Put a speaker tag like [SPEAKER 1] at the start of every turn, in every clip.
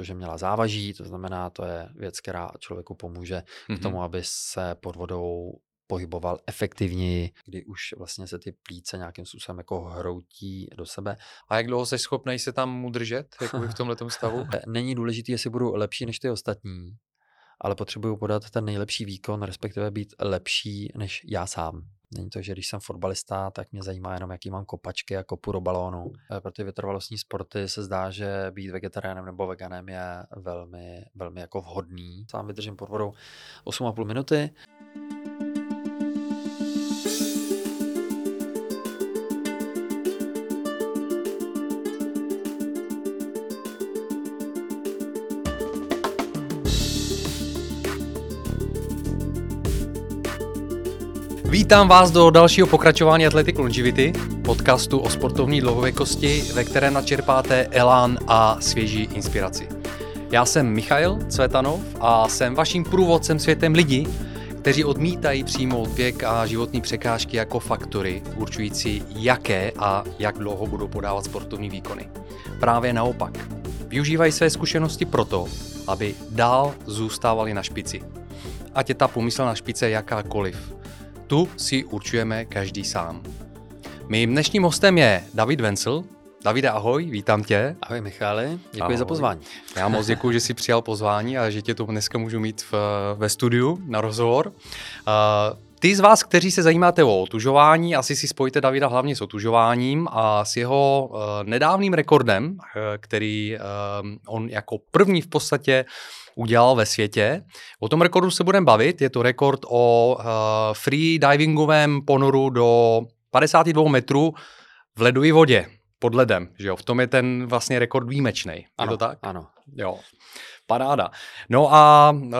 [SPEAKER 1] protože měla závaží, to znamená, to je věc, která člověku pomůže mm-hmm. k tomu, aby se pod vodou pohyboval efektivněji, kdy už vlastně se ty plíce nějakým způsobem jako hroutí do sebe.
[SPEAKER 2] A jak dlouho jsi schopný se tam udržet v tomhle stavu?
[SPEAKER 1] Není důležité, jestli budu lepší než ty ostatní, ale potřebuju podat ten nejlepší výkon, respektive být lepší než já sám. Není to, že když jsem fotbalista, tak mě zajímá jenom, jaký mám kopačky a kopu do balónu. Eh, pro ty vytrvalostní sporty se zdá, že být vegetariánem nebo veganem je velmi, velmi jako vhodný. Sám vydržím pod vodou 8,5 minuty.
[SPEAKER 2] Vítám vás do dalšího pokračování Athletic Longevity, podcastu o sportovní dlouhověkosti, ve kterém načerpáte elán a svěží inspiraci. Já jsem Michail Cvetanov a jsem vaším průvodcem světem lidí, kteří odmítají přijmout věk a životní překážky jako faktory určující, jaké a jak dlouho budou podávat sportovní výkony. Právě naopak. Využívají své zkušenosti proto, aby dál zůstávali na špici. Ať je ta pomyslná špice jakákoliv, tu si určujeme každý sám. Mým dnešním hostem je David Vencel. Davide, ahoj, vítám tě.
[SPEAKER 1] Ahoj Michale, děkuji ahoj. za pozvání.
[SPEAKER 2] Já moc děkuji, že jsi přijal pozvání a že tě tu dneska můžu mít v, ve studiu na rozhovor. Uh, ty z vás, kteří se zajímáte o otužování, asi si spojíte Davida hlavně s otužováním a s jeho uh, nedávným rekordem, uh, který uh, on jako první v podstatě udělal ve světě. O tom rekordu se budeme bavit. Je to rekord o uh, free divingovém ponoru do 52 metrů v ledové vodě pod ledem, že jo? V tom je ten vlastně rekord výjimečný. Je to tak?
[SPEAKER 1] Ano.
[SPEAKER 2] Jo. Paráda. No a uh,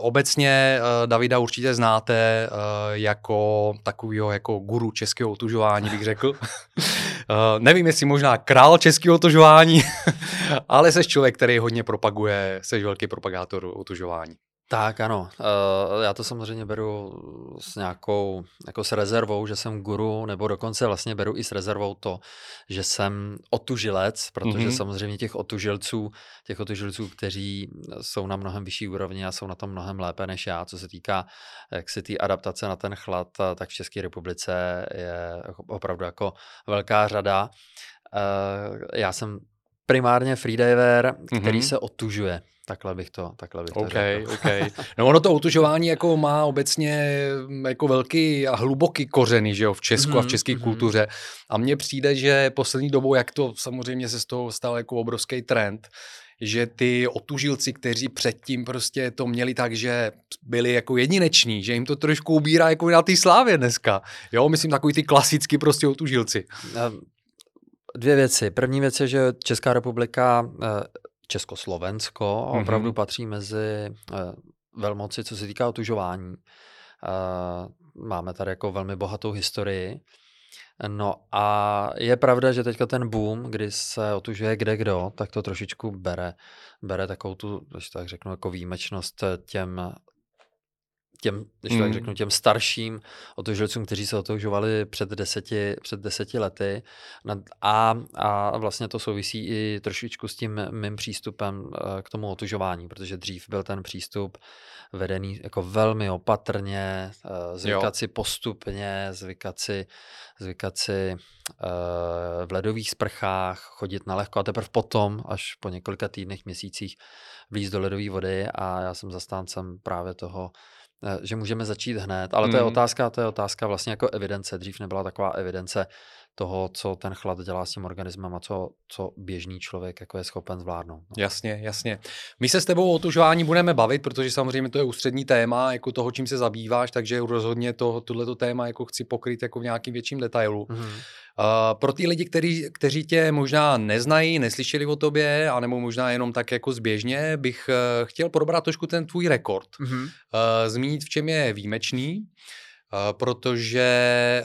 [SPEAKER 2] obecně uh, Davida určitě znáte uh, jako takového jako guru českého otužování, bych řekl. uh, nevím, jestli možná král českého otužování, ale jsi člověk, který hodně propaguje, jsi velký propagátor otužování.
[SPEAKER 1] Tak ano, uh, já to samozřejmě beru s nějakou, jako s rezervou, že jsem guru, nebo dokonce vlastně beru i s rezervou to, že jsem otužilec, protože mm-hmm. samozřejmě těch otužilců, těch otužilců, kteří jsou na mnohem vyšší úrovni a jsou na tom mnohem lépe než já, co se týká jak se té adaptace na ten chlad, tak v České republice je opravdu jako velká řada. Uh, já jsem primárně freediver, který mm-hmm. se otužuje. Takhle bych to, takhle bych to
[SPEAKER 2] okay,
[SPEAKER 1] řekl.
[SPEAKER 2] Okay. No ono to otužování jako má obecně mm, jako velký a hluboký kořeny, že jo, v Česku mm-hmm, a v mhm, české mm-hmm. kultuře. A mně přijde, že poslední dobou, jak to samozřejmě se z toho stal jako obrovský trend, že ty otužilci, kteří předtím prostě to měli tak, že byli jako jedineční, že jim to trošku ubírá jako na té slávě dneska. Jo, myslím takový ty klasicky prostě otužilci.
[SPEAKER 1] Dvě věci. První věc je, že Česká republika eh, Československo mm-hmm. opravdu patří mezi uh, velmoci, co se týká otužování. Uh, máme tady jako velmi bohatou historii. No a je pravda, že teďka ten boom, kdy se otužuje kde kdo, tak to trošičku bere, bere takovou tu, když tak řeknu, jako výjimečnost těm těm, když mm. tak řeknu, těm starším otužilcům, kteří se otužovali před deseti, před deseti lety. A, a vlastně to souvisí i trošičku s tím mým přístupem eh, k tomu otužování, protože dřív byl ten přístup vedený jako velmi opatrně, eh, zvykat si postupně, zvykat si, zvykat si uh, v ledových sprchách, chodit na lehko a teprve potom, až po několika týdnech, měsících, vlíz do ledové vody a já jsem zastáncem právě toho, Eh, že můžeme začít hned, ale to je hmm. otázka, to je otázka vlastně jako evidence. Dřív nebyla taková evidence toho, co ten chlad dělá s tím organismem a co, co běžný člověk jako je schopen zvládnout. No.
[SPEAKER 2] Jasně, jasně. My se s tebou o otužování budeme bavit, protože samozřejmě to je ústřední téma jako toho, čím se zabýváš, takže rozhodně to, tohleto téma jako chci pokryt jako v nějakým větším detailu. Mm-hmm. Uh, pro ty lidi, který, kteří tě možná neznají, neslyšeli o tobě, anebo možná jenom tak jako zběžně, bych uh, chtěl probrat trošku ten tvůj rekord. Mm-hmm. Uh, zmínit, v čem je výjimečný. Uh, protože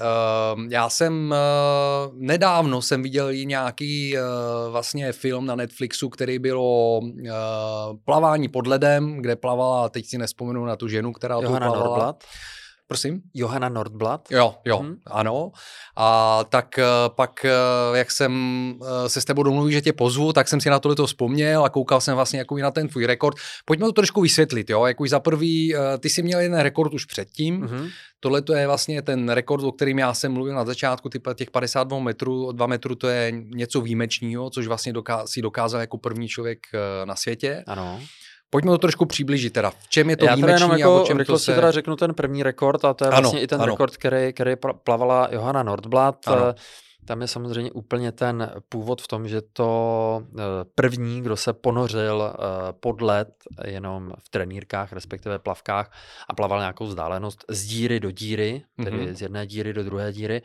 [SPEAKER 2] uh, já jsem uh, nedávno jsem viděl i nějaký vlastně film na Netflixu, který bylo plavání pod ledem, kde plavala, teď si nespomenu na tu ženu, která
[SPEAKER 1] Johana
[SPEAKER 2] tu plavala.
[SPEAKER 1] Nordblat.
[SPEAKER 2] Prosím?
[SPEAKER 1] Johana Nordblad.
[SPEAKER 2] Jo, jo, hmm. ano. A tak pak, jak jsem se s tebou domluvil, že tě pozvu, tak jsem si na tohle to vzpomněl a koukal jsem vlastně jako na ten tvůj rekord. Pojďme to trošku vysvětlit, jo. Jako za prvý, ty jsi měl jeden rekord už předtím. Hmm. Tohle to je vlastně ten rekord, o kterým já jsem mluvil na začátku, typ těch 52 metrů, 2 metrů to je něco výjimečného, což vlastně doká- si dokázal jako první člověk na světě.
[SPEAKER 1] Ano.
[SPEAKER 2] Pojďme to trošku přiblížit teda. V čem je to Já
[SPEAKER 1] výjimečný
[SPEAKER 2] jenom
[SPEAKER 1] jako
[SPEAKER 2] a o čem
[SPEAKER 1] to se... teda řeknu ten první rekord a to je ano, vlastně i ten ano. rekord, který, který plavala Johanna Nordblad. Ano. Tam je samozřejmě úplně ten původ v tom, že to eh, první, kdo se ponořil eh, pod led jenom v trenýrkách, respektive plavkách a plaval nějakou vzdálenost z díry do díry, tedy mm-hmm. z jedné díry do druhé díry,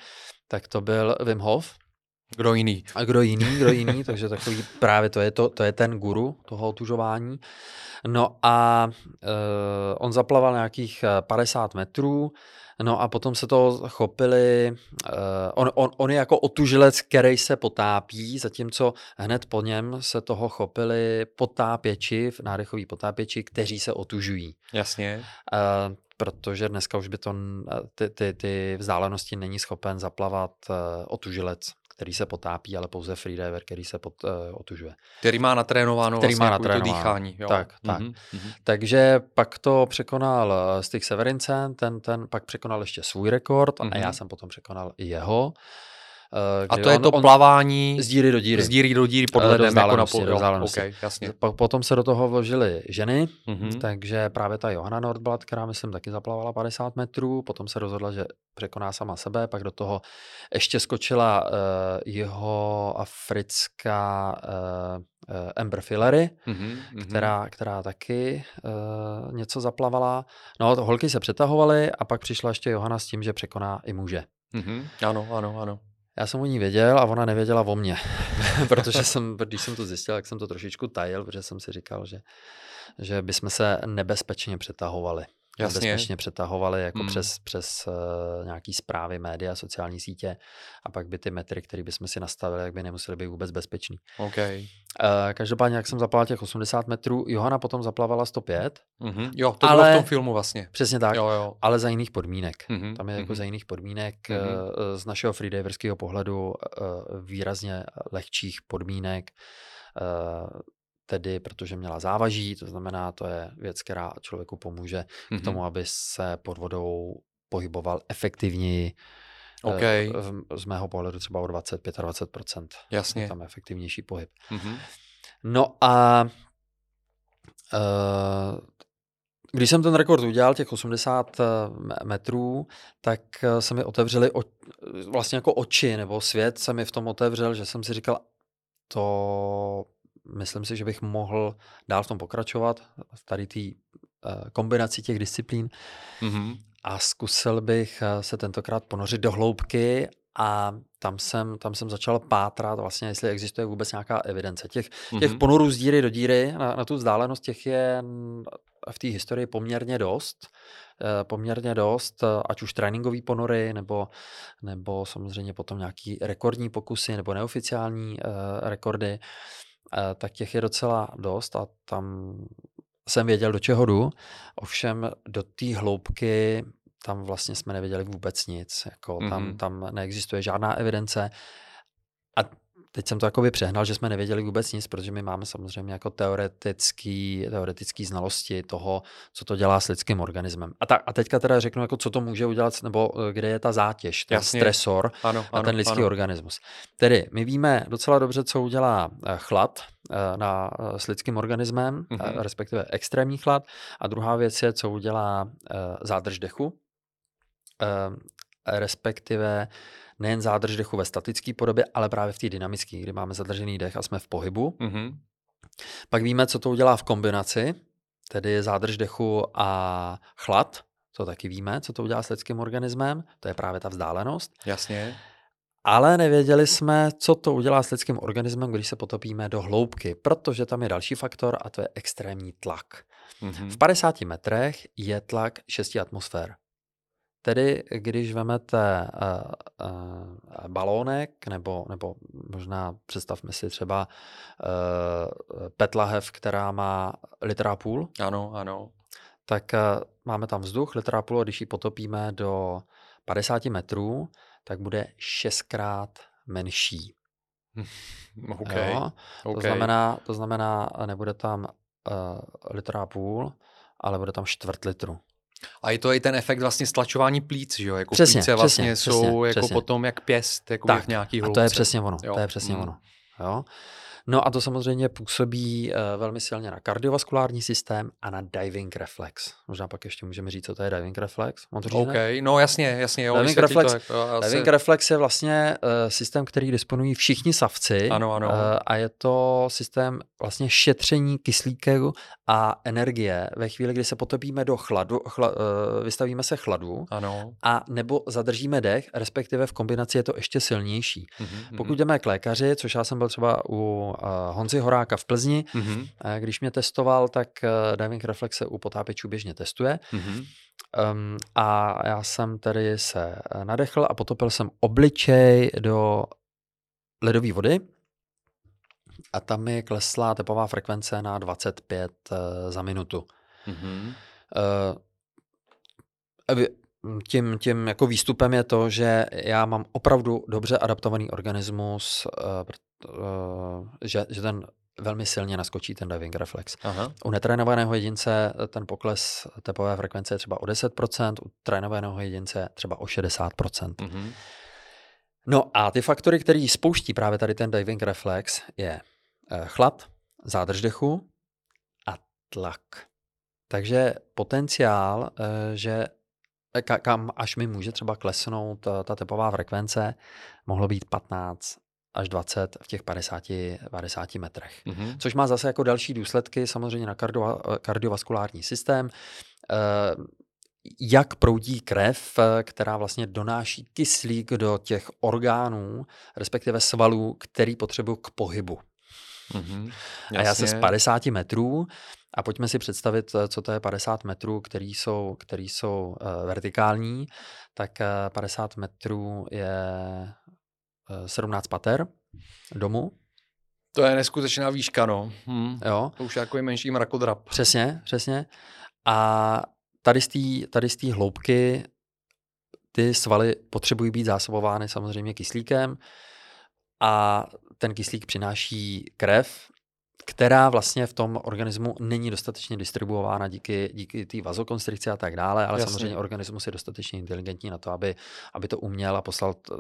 [SPEAKER 1] tak to byl Wim Hof.
[SPEAKER 2] Kdo jiný?
[SPEAKER 1] A kdo jiný, kdo jiný, takže takový právě to je, to, to je ten guru toho otužování. No a uh, on zaplaval nějakých 50 metrů, No a potom se to chopili, uh, on, on, on je jako otužilec, který se potápí, zatímco hned po něm se toho chopili potápěči, nádechoví potápěči, kteří se otužují.
[SPEAKER 2] Jasně.
[SPEAKER 1] Uh, protože dneska už by to ty, ty, ty vzdálenosti není schopen zaplavat uh, otužilec který se potápí, ale pouze freediver, který se pot, uh, otužuje.
[SPEAKER 2] Který má natrénováno který vlastně má jako natrénováno. dýchání. Jo.
[SPEAKER 1] Tak, tak. Mm-hmm. Takže pak to překonal eh, Stig Severinsen, ten, ten pak překonal ještě svůj rekord mm-hmm. a já mhm. jsem potom překonal i jeho.
[SPEAKER 2] Uh, a to on, je to on, plavání
[SPEAKER 1] z díry do díry.
[SPEAKER 2] Z díry do díry pod ledem, jako na pol,
[SPEAKER 1] okay, jasně. Potom se do toho vložily ženy, mm-hmm. takže právě ta Johanna Nordblad, která myslím taky zaplavala 50 metrů, potom se rozhodla, že překoná sama sebe, pak do toho ještě skočila uh, jeho africká uh, uh, Amber Fillery, mm-hmm, která, která taky uh, něco zaplavala. No, holky se přetahovaly a pak přišla ještě Johana s tím, že překoná i muže.
[SPEAKER 2] Mm-hmm. Ano, ano, ano.
[SPEAKER 1] Já jsem o ní věděl a ona nevěděla o mně, protože jsem, když jsem to zjistil, tak jsem to trošičku tajil, protože jsem si říkal, že, že bychom se nebezpečně přetahovali. Jasně. bezpečně přetahovali jako hmm. přes, přes uh, nějaký zprávy, média, sociální sítě a pak by ty metry, které bychom si nastavili, jak by nemuseli být vůbec bezpečný.
[SPEAKER 2] Okay.
[SPEAKER 1] Uh, každopádně, jak jsem zaplaval těch 80 metrů, Johana potom zaplavala 105.
[SPEAKER 2] Mm-hmm. Jo, to ale, bylo v tom filmu vlastně.
[SPEAKER 1] Přesně tak, jo, jo. ale za jiných podmínek. Mm-hmm. Tam je jako mm-hmm. za jiných podmínek mm-hmm. uh, z našeho freediverského pohledu uh, výrazně lehčích podmínek. Uh, tedy protože měla závaží, to znamená, to je věc, která člověku pomůže mm-hmm. k tomu, aby se pod vodou pohyboval efektivněji.
[SPEAKER 2] Eh, okay.
[SPEAKER 1] Z mého pohledu třeba o 20-25%.
[SPEAKER 2] Jasně.
[SPEAKER 1] Je tam efektivnější pohyb. Mm-hmm. No a uh, když jsem ten rekord udělal, těch 80 eh, metrů, tak se mi otevřely o, vlastně jako oči, nebo svět se mi v tom otevřel, že jsem si říkal, to myslím si, že bych mohl dál v tom pokračovat, v tady té uh, kombinaci těch disciplín. Mm-hmm. A zkusil bych uh, se tentokrát ponořit do hloubky a tam jsem, tam jsem začal pátrat vlastně, jestli existuje vůbec nějaká evidence. Těch, mm-hmm. těch ponorů z díry do díry na, na tu vzdálenost těch je v té historii poměrně dost. Eh, poměrně dost, ať už tréninkové ponory, nebo, nebo samozřejmě potom nějaký rekordní pokusy, nebo neoficiální uh, rekordy. Eh, tak těch je docela dost a tam jsem věděl, do čeho jdu. Ovšem do té hloubky tam vlastně jsme nevěděli vůbec nic. Jako mm-hmm. tam, tam neexistuje žádná evidence. Teď jsem to jakoby přehnal, že jsme nevěděli vůbec nic, protože my máme samozřejmě jako teoretický, teoretický znalosti toho, co to dělá s lidským organismem. A, ta, a teďka teda řeknu, jako co to může udělat, nebo eh, kde je ta zátěž, ten Jasně. stresor ano, na ten lidský ano. organismus. Tedy my víme docela dobře, co udělá eh, chlad eh, na, s lidským organismem, mm-hmm. respektive extrémní chlad. A druhá věc je, co udělá zádrž dechu, respektive nejen zádrž dechu ve statické podobě, ale právě v té dynamické, kdy máme zadržený dech a jsme v pohybu. Mm-hmm. Pak víme, co to udělá v kombinaci, tedy zádrž dechu a chlad. To taky víme, co to udělá s lidským organismem. To je právě ta vzdálenost.
[SPEAKER 2] Jasně.
[SPEAKER 1] Ale nevěděli jsme, co to udělá s lidským organismem, když se potopíme do hloubky, protože tam je další faktor a to je extrémní tlak. Mm-hmm. V 50 metrech je tlak 6 atmosfér. Tedy, když vemete uh, uh, balónek, nebo, nebo možná představme si třeba uh, petlahev, která má litra a půl.
[SPEAKER 2] Ano, ano.
[SPEAKER 1] Tak uh, máme tam vzduch, litr a půl, když ji potopíme do 50 metrů, tak bude šestkrát menší.
[SPEAKER 2] okay. Jo?
[SPEAKER 1] Okay. To, znamená, to znamená, nebude tam uh, litr a půl, ale bude tam čtvrt litru.
[SPEAKER 2] A je to i ten efekt vlastně stlačování plíc, že jo? Jako přesně, plíce vlastně přesně, jsou přesně, jako přesně. potom jak pěst, jako tak, v nějaký hloubce.
[SPEAKER 1] a to je přesně ono, jo. to je přesně mm. ono. Jo? No a to samozřejmě působí uh, velmi silně na kardiovaskulární systém a na diving reflex. Možná pak ještě můžeme říct, co to je diving reflex.
[SPEAKER 2] Mám to říct, OK, ne? no jasně, jasně. Jo,
[SPEAKER 1] diving, reflex, to, jako, asi... diving reflex je vlastně uh, systém, který disponují všichni savci.
[SPEAKER 2] Ano, ano. Uh,
[SPEAKER 1] a je to systém vlastně šetření kyslíku a energie ve chvíli, kdy se potopíme do chladu, chla, uh, vystavíme se chladu
[SPEAKER 2] ano.
[SPEAKER 1] a nebo zadržíme dech, respektive v kombinaci je to ještě silnější. Mm-hmm. Pokud jdeme k lékaři, což já jsem byl třeba u Honzy Horáka v Plzni. Mm-hmm. Když mě testoval, tak uh, diving reflexe u potápěčů běžně testuje. Mm-hmm. Um, a já jsem tedy se eh, nadechl a potopil jsem obličej do ledové vody a tam mi klesla tepová frekvence na 25 uh, za minutu. Mm-hmm. Uh, tím, tím jako výstupem je to, že já mám opravdu dobře adaptovaný organismus, uh, že, že ten velmi silně naskočí ten diving reflex. Aha. U netrénovaného jedince ten pokles tepové frekvence je třeba o 10%, u trénovaného jedince třeba o 60%. Mm-hmm. No a ty faktory, které spouští právě tady ten diving reflex, je eh, chlad, zádrž dechu a tlak. Takže potenciál, eh, že kam až mi může třeba klesnout ta, ta tepová frekvence, mohlo být 15 až 20 v těch 50, 50 metrech. Mm-hmm. Což má zase jako další důsledky samozřejmě na kardio, kardiovaskulární systém. Eh, jak proudí krev, která vlastně donáší kyslík do těch orgánů, respektive svalů, který potřebují k pohybu. Mm-hmm, a já se z 50 metrů, a pojďme si představit, co to je 50 metrů, který jsou, který jsou uh, vertikální, tak uh, eh, 50 metrů je 17 pater domu.
[SPEAKER 2] To je neskutečná výška, no. Hm. Jo. To už je jako menší mrakodrap.
[SPEAKER 1] Přesně, přesně. A tady z té tady z hloubky ty svaly potřebují být zásobovány samozřejmě kyslíkem a ten kyslík přináší krev která vlastně v tom organismu není dostatečně distribuována díky, díky té vazokonstrikci a tak dále, ale Jasně. samozřejmě organismus je dostatečně inteligentní na to, aby, aby to uměl a poslal uh,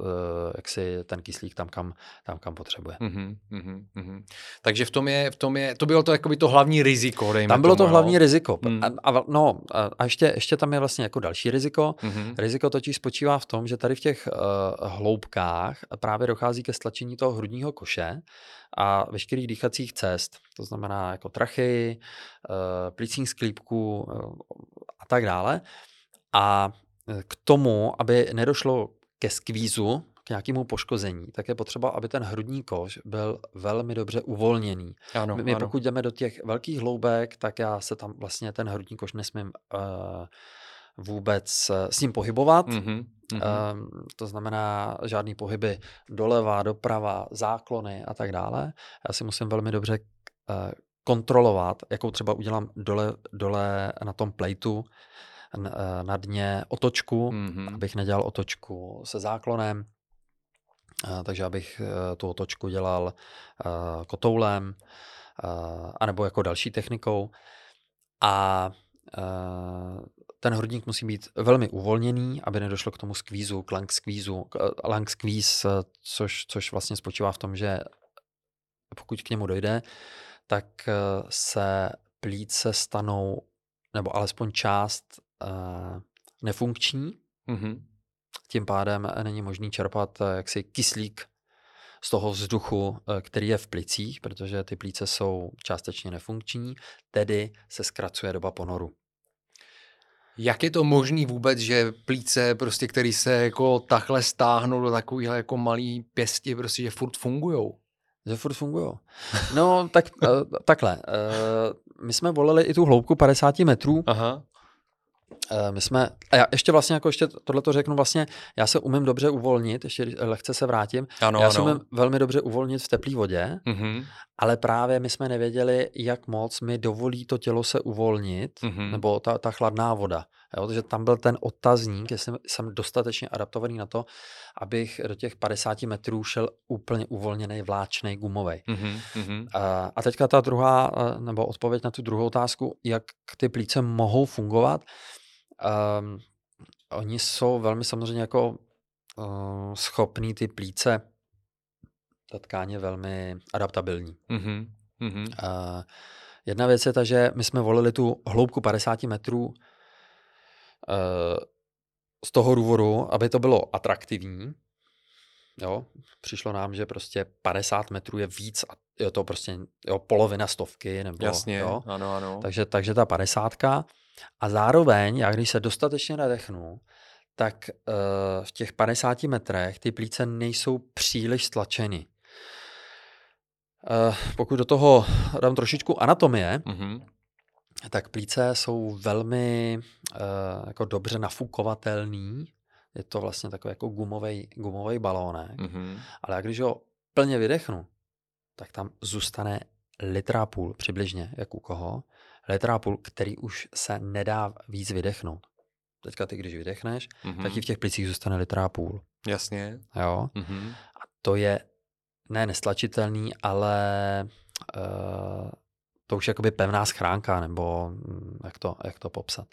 [SPEAKER 1] jaksi ten kyslík tam, kam, tam, kam potřebuje. Mm-hmm,
[SPEAKER 2] mm-hmm. Takže v tom je, v tom je, to bylo to jakoby to hlavní riziko,
[SPEAKER 1] Tam bylo tomu, to hlavní no? riziko. Mm. A, a, no, a ještě, ještě tam je vlastně jako další riziko. Mm-hmm. Riziko totiž spočívá v tom, že tady v těch uh, hloubkách právě dochází ke stlačení toho hrudního koše, a veškerých dýchacích cest, to znamená jako trachy, eh, plicních sklípků eh, a tak dále. A eh, k tomu, aby nedošlo ke skvízu, k nějakému poškození, tak je potřeba, aby ten hrudní koš byl velmi dobře uvolněný. Ano, My, ano. pokud jdeme do těch velkých hloubek, tak já se tam vlastně ten hrudní koš nesmím uh, vůbec eh, s ním pohybovat. Mm-hmm. Um, to znamená žádný pohyby doleva, doprava, záklony a tak dále. Já si musím velmi dobře uh, kontrolovat, jakou třeba udělám dole, dole na tom plejtu, eh, na dně otočku, mm-hmm. abych nedělal otočku se záklonem, uh, takže abych tu otočku dělal kotoulem, anebo jako další technikou. A ten hrudník musí být velmi uvolněný, aby nedošlo k tomu skvízu, k lang skvízu, eh, lang skvíz, eh, což, což vlastně spočívá v tom, že pokud k němu dojde, tak eh, se plíce stanou, nebo alespoň část nefunkční. Mm-hmm. Tím pádem není možný čerpat jaksi kyslík z toho vzduchu, který je v plicích, protože ty plíce jsou částečně nefunkční, tedy se zkracuje doba ponoru.
[SPEAKER 2] Jak je to možný vůbec, že plíce, prostě, který se jako takhle stáhnou do takovýhle jako malý pěsti, prostě, že furt fungujou?
[SPEAKER 1] Že furt fungují. No, tak uh, takhle. Uh, my jsme volili i tu hloubku 50 metrů. Aha. My jsme, a já ještě vlastně jako ještě tohle to řeknu vlastně, já se umím dobře uvolnit, ještě lehce se vrátím,
[SPEAKER 2] ano,
[SPEAKER 1] já
[SPEAKER 2] ano.
[SPEAKER 1] se umím velmi dobře uvolnit v teplé vodě, mm-hmm. ale právě my jsme nevěděli, jak moc mi dovolí to tělo se uvolnit, mm-hmm. nebo ta, ta chladná voda. Jo, takže tam byl ten otazník, jestli jsem dostatečně adaptovaný na to, abych do těch 50 metrů šel úplně uvolněný, vláčný, gumový. Mm-hmm. A, a teďka ta druhá, nebo odpověď na tu druhou otázku, jak ty plíce mohou fungovat. Um, oni jsou velmi samozřejmě jako uh, schopní ty plíce, ta tkáně velmi adaptabilní. Mm-hmm. Uh, jedna věc je ta, že my jsme volili tu hloubku 50 metrů uh, z toho důvodu, aby to bylo atraktivní. Jo, přišlo nám, že prostě 50 metrů je víc a je to prostě jo, polovina stovky. Nebo,
[SPEAKER 2] Jasně,
[SPEAKER 1] jo.
[SPEAKER 2] ano, ano.
[SPEAKER 1] Takže, takže ta 50 a zároveň, já když se dostatečně nadechnu, tak uh, v těch 50 metrech ty plíce nejsou příliš stlačeny. Uh, pokud do toho dám trošičku anatomie, mm-hmm. tak plíce jsou velmi uh, jako dobře nafukovatelný. Je to vlastně takový jako gumový, gumový balónek. Mm-hmm. Ale když ho plně vydechnu, tak tam zůstane litra a půl přibližně, jak u koho půl, který už se nedá víc vydechnout. Teďka ty, když vydechneš, mm-hmm. tak ti v těch plicích zůstane litra a půl.
[SPEAKER 2] Jasně.
[SPEAKER 1] Jo. Mm-hmm. A to je ne nestlačitelný, ale uh, to už je jakoby pevná schránka, nebo hm, jak to, jak to popsat.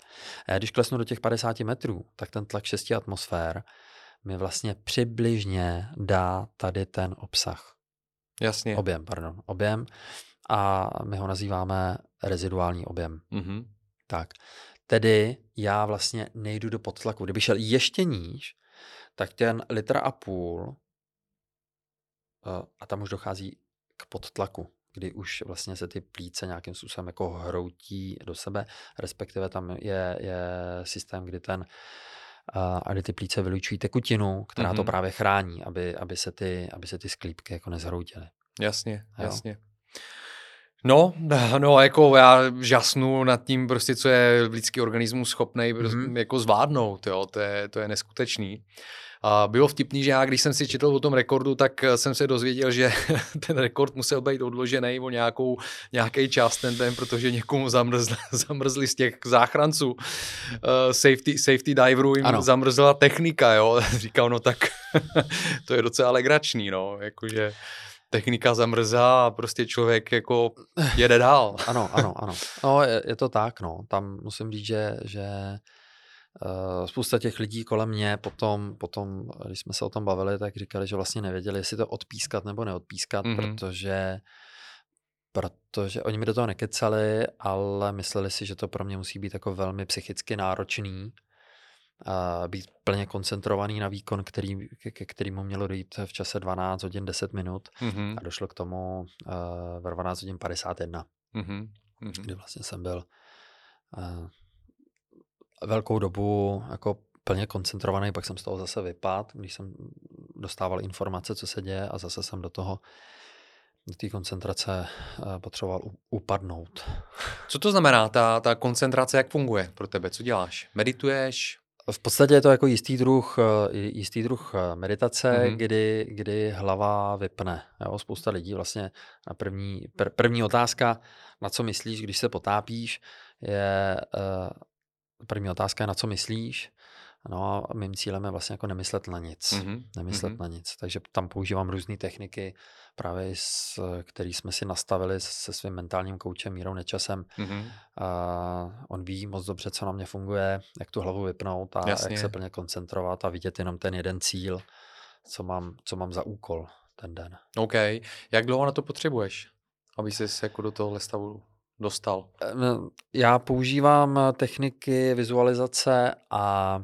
[SPEAKER 1] Když klesnu do těch 50 metrů, tak ten tlak 6 atmosfér mi vlastně přibližně dá tady ten obsah.
[SPEAKER 2] Jasně.
[SPEAKER 1] Objem, pardon. Objem a my ho nazýváme reziduální objem. Mm-hmm. Tak, tedy já vlastně nejdu do podtlaku. Kdyby šel ještě níž, tak ten litr a půl eh, a tam už dochází k podtlaku, kdy už vlastně se ty plíce nějakým způsobem jako hroutí do sebe, respektive tam je, je systém, kdy ten eh, a kdy ty plíce vylučují tekutinu, která mm-hmm. to právě chrání, aby, aby, se ty, aby se ty sklípky jako nezhroutily.
[SPEAKER 2] Jasně, jasně. No, no, jako já žasnu nad tím prostě, co je lidský organismus schopný mm-hmm. jako zvládnout, jo, to je, to je neskutečný. A bylo vtipný, že já, když jsem si četl o tom rekordu, tak jsem se dozvěděl, že ten rekord musel být odložený o nějakou, nějaký čas ten den, protože někomu zamrzl, zamrzli z těch záchranců uh, safety, safety diverů jim ano. zamrzla technika, jo. Říkal, no tak to je docela legrační, no, jakože technika zamrzá a prostě člověk jako jede dál.
[SPEAKER 1] ano, ano, ano. No, je, je to tak, no. Tam musím říct, že, že uh, spousta těch lidí kolem mě potom, potom, když jsme se o tom bavili, tak říkali, že vlastně nevěděli, jestli to odpískat nebo neodpískat, mm-hmm. protože protože oni mi do toho nekecali, ale mysleli si, že to pro mě musí být jako velmi psychicky náročný a být plně koncentrovaný na výkon, který, ke kterému mělo dojít v čase 12 hodin 10 minut mm-hmm. a došlo k tomu uh, ve 12 hodin 51, mm-hmm. kdy vlastně jsem byl uh, velkou dobu jako plně koncentrovaný, pak jsem z toho zase vypad, když jsem dostával informace, co se děje a zase jsem do toho do té koncentrace uh, potřeboval upadnout.
[SPEAKER 2] Co to znamená, ta, ta koncentrace, jak funguje pro tebe? Co děláš? Medituješ?
[SPEAKER 1] V podstatě je to jako jistý druh, eh, jistý druh eh, meditace, mm-hmm. kdy, kdy hlava vypne. Jo? Spousta lidí vlastně na první, pr, první otázka, na co myslíš, když se potápíš, je uh, první otázka je, na co myslíš. No a mým cílem je vlastně jako nemyslet na nic. Mm-hmm. Nemyslet mm-hmm. na nic. Takže tam používám různé techniky, právě s, který jsme si nastavili se svým mentálním koučem Mírou Nečasem. Mm-hmm. A on ví moc dobře, co na mě funguje, jak tu hlavu vypnout a Jasně. jak se plně koncentrovat a vidět jenom ten jeden cíl, co mám, co mám za úkol ten den.
[SPEAKER 2] OK. Jak dlouho na to potřebuješ, aby se jako do tohohle stavu dostal?
[SPEAKER 1] Já používám techniky vizualizace a,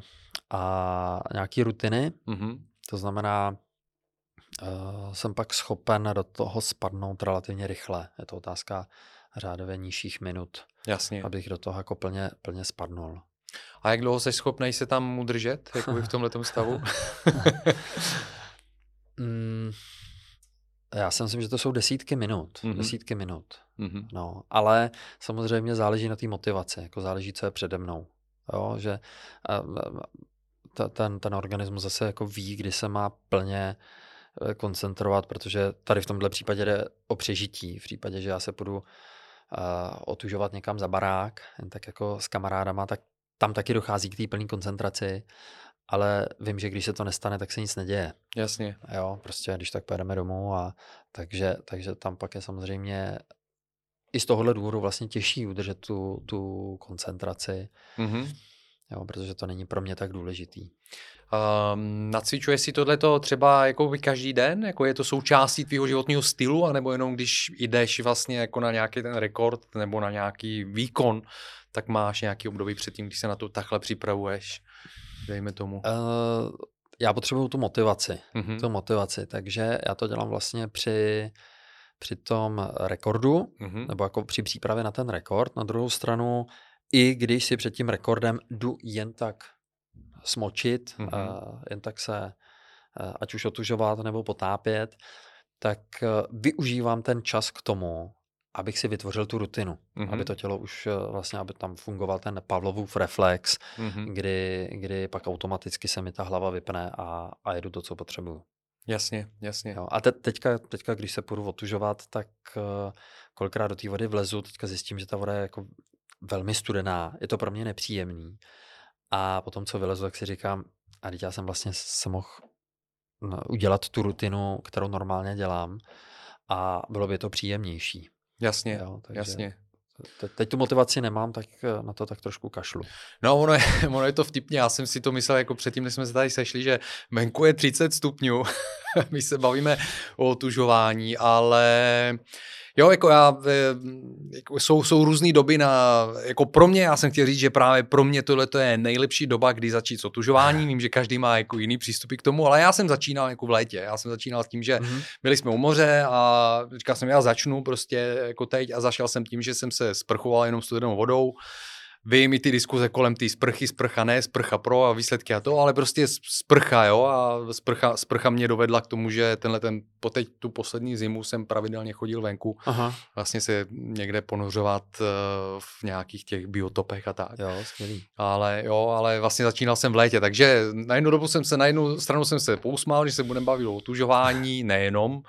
[SPEAKER 1] a nějaké rutiny. Mm-hmm. To znamená, uh, jsem pak schopen do toho spadnout relativně rychle. Je to otázka řádově nižších minut,
[SPEAKER 2] Jasně.
[SPEAKER 1] abych do toho jako plně, plně spadnul.
[SPEAKER 2] A jak dlouho jsi schopný se tam udržet, jakoby v tomhle stavu?
[SPEAKER 1] mm, já si myslím, že to jsou desítky minut. Mm-hmm. Desítky minut. Mm-hmm. No, ale samozřejmě záleží na té motivaci, jako záleží, co je přede mnou. Jo, že ten, ten organismus zase jako ví, kdy se má plně eh, koncentrovat, protože tady v tomhle případě jde o přežití. V případě, že já se půjdu uh, otužovat někam za barák, jen tak jako s kamarádama, tak tam taky dochází k té plné koncentraci, ale vím, že když se to nestane, tak se nic neděje.
[SPEAKER 2] Jasně.
[SPEAKER 1] Jo, prostě když tak pojedeme domů a takže, takže tam pak je samozřejmě i z tohohle důvodu vlastně těžší udržet tu, tu koncentraci. Mm-hmm jo, protože to není pro mě tak důležitý.
[SPEAKER 2] Um, nacvičuje si tohleto třeba jako každý den? Jako je to součástí tvého životního stylu, anebo jenom když jdeš vlastně jako na nějaký ten rekord nebo na nějaký výkon, tak máš nějaký období předtím, když se na to takhle připravuješ, dejme tomu? Uh,
[SPEAKER 1] já potřebuju tu motivaci, mm-hmm. tu motivaci, takže já to dělám vlastně při, při tom rekordu, mm-hmm. nebo jako při přípravě na ten rekord. Na druhou stranu i když si před tím rekordem jdu jen tak smočit, mm-hmm. jen tak se ať už otužovat nebo potápět, tak uh, využívám ten čas k tomu, abych si vytvořil tu rutinu, mm-hmm. aby to tělo už vlastně, aby tam fungoval ten Pavlovův reflex, mm-hmm. kdy, kdy pak automaticky se mi ta hlava vypne a, a jedu to, co potřebuju.
[SPEAKER 2] Jasně, jasně.
[SPEAKER 1] Jo, a te, teďka, teďka, když se půjdu otužovat, tak uh, kolikrát do té vody vlezu, teďka zjistím, že ta voda je jako velmi studená, je to pro mě nepříjemný. A potom, co vylezu, tak si říkám, a teď já jsem vlastně se mohl udělat tu rutinu, kterou normálně dělám a bylo by to příjemnější.
[SPEAKER 2] Jasně, jo, takže jasně.
[SPEAKER 1] Te, teď tu motivaci nemám, tak eh, na to tak trošku kašlu.
[SPEAKER 2] No, ono je, ono je to vtipně. Já jsem si to myslel jako předtím, než jsme se tady sešli, že venku je 30 stupňů. My se bavíme o otužování, ale Jo, jako já, jako jsou, jsou různé doby na, jako pro mě, já jsem chtěl říct, že právě pro mě tohle je nejlepší doba, kdy začít s otužováním. Vím, že každý má jako jiný přístupy k tomu, ale já jsem začínal jako v létě. Já jsem začínal s tím, že mm-hmm. byli jsme u moře a říkal jsem, já začnu prostě jako teď a zašel jsem tím, že jsem se sprchoval jenom studenou vodou vím i ty diskuze kolem té sprchy, sprcha ne, sprcha pro a výsledky a to, ale prostě sprcha, jo, a sprcha, sprcha mě dovedla k tomu, že tenhle ten, po teď tu poslední zimu jsem pravidelně chodil venku, Aha. vlastně se někde ponořovat uh, v nějakých těch biotopech a tak.
[SPEAKER 1] Jo, skvělý.
[SPEAKER 2] Ale jo, ale vlastně začínal jsem v létě, takže na jednu dobu jsem se, na jednu stranu jsem se pousmál, že se budeme bavit o tužování, nejenom,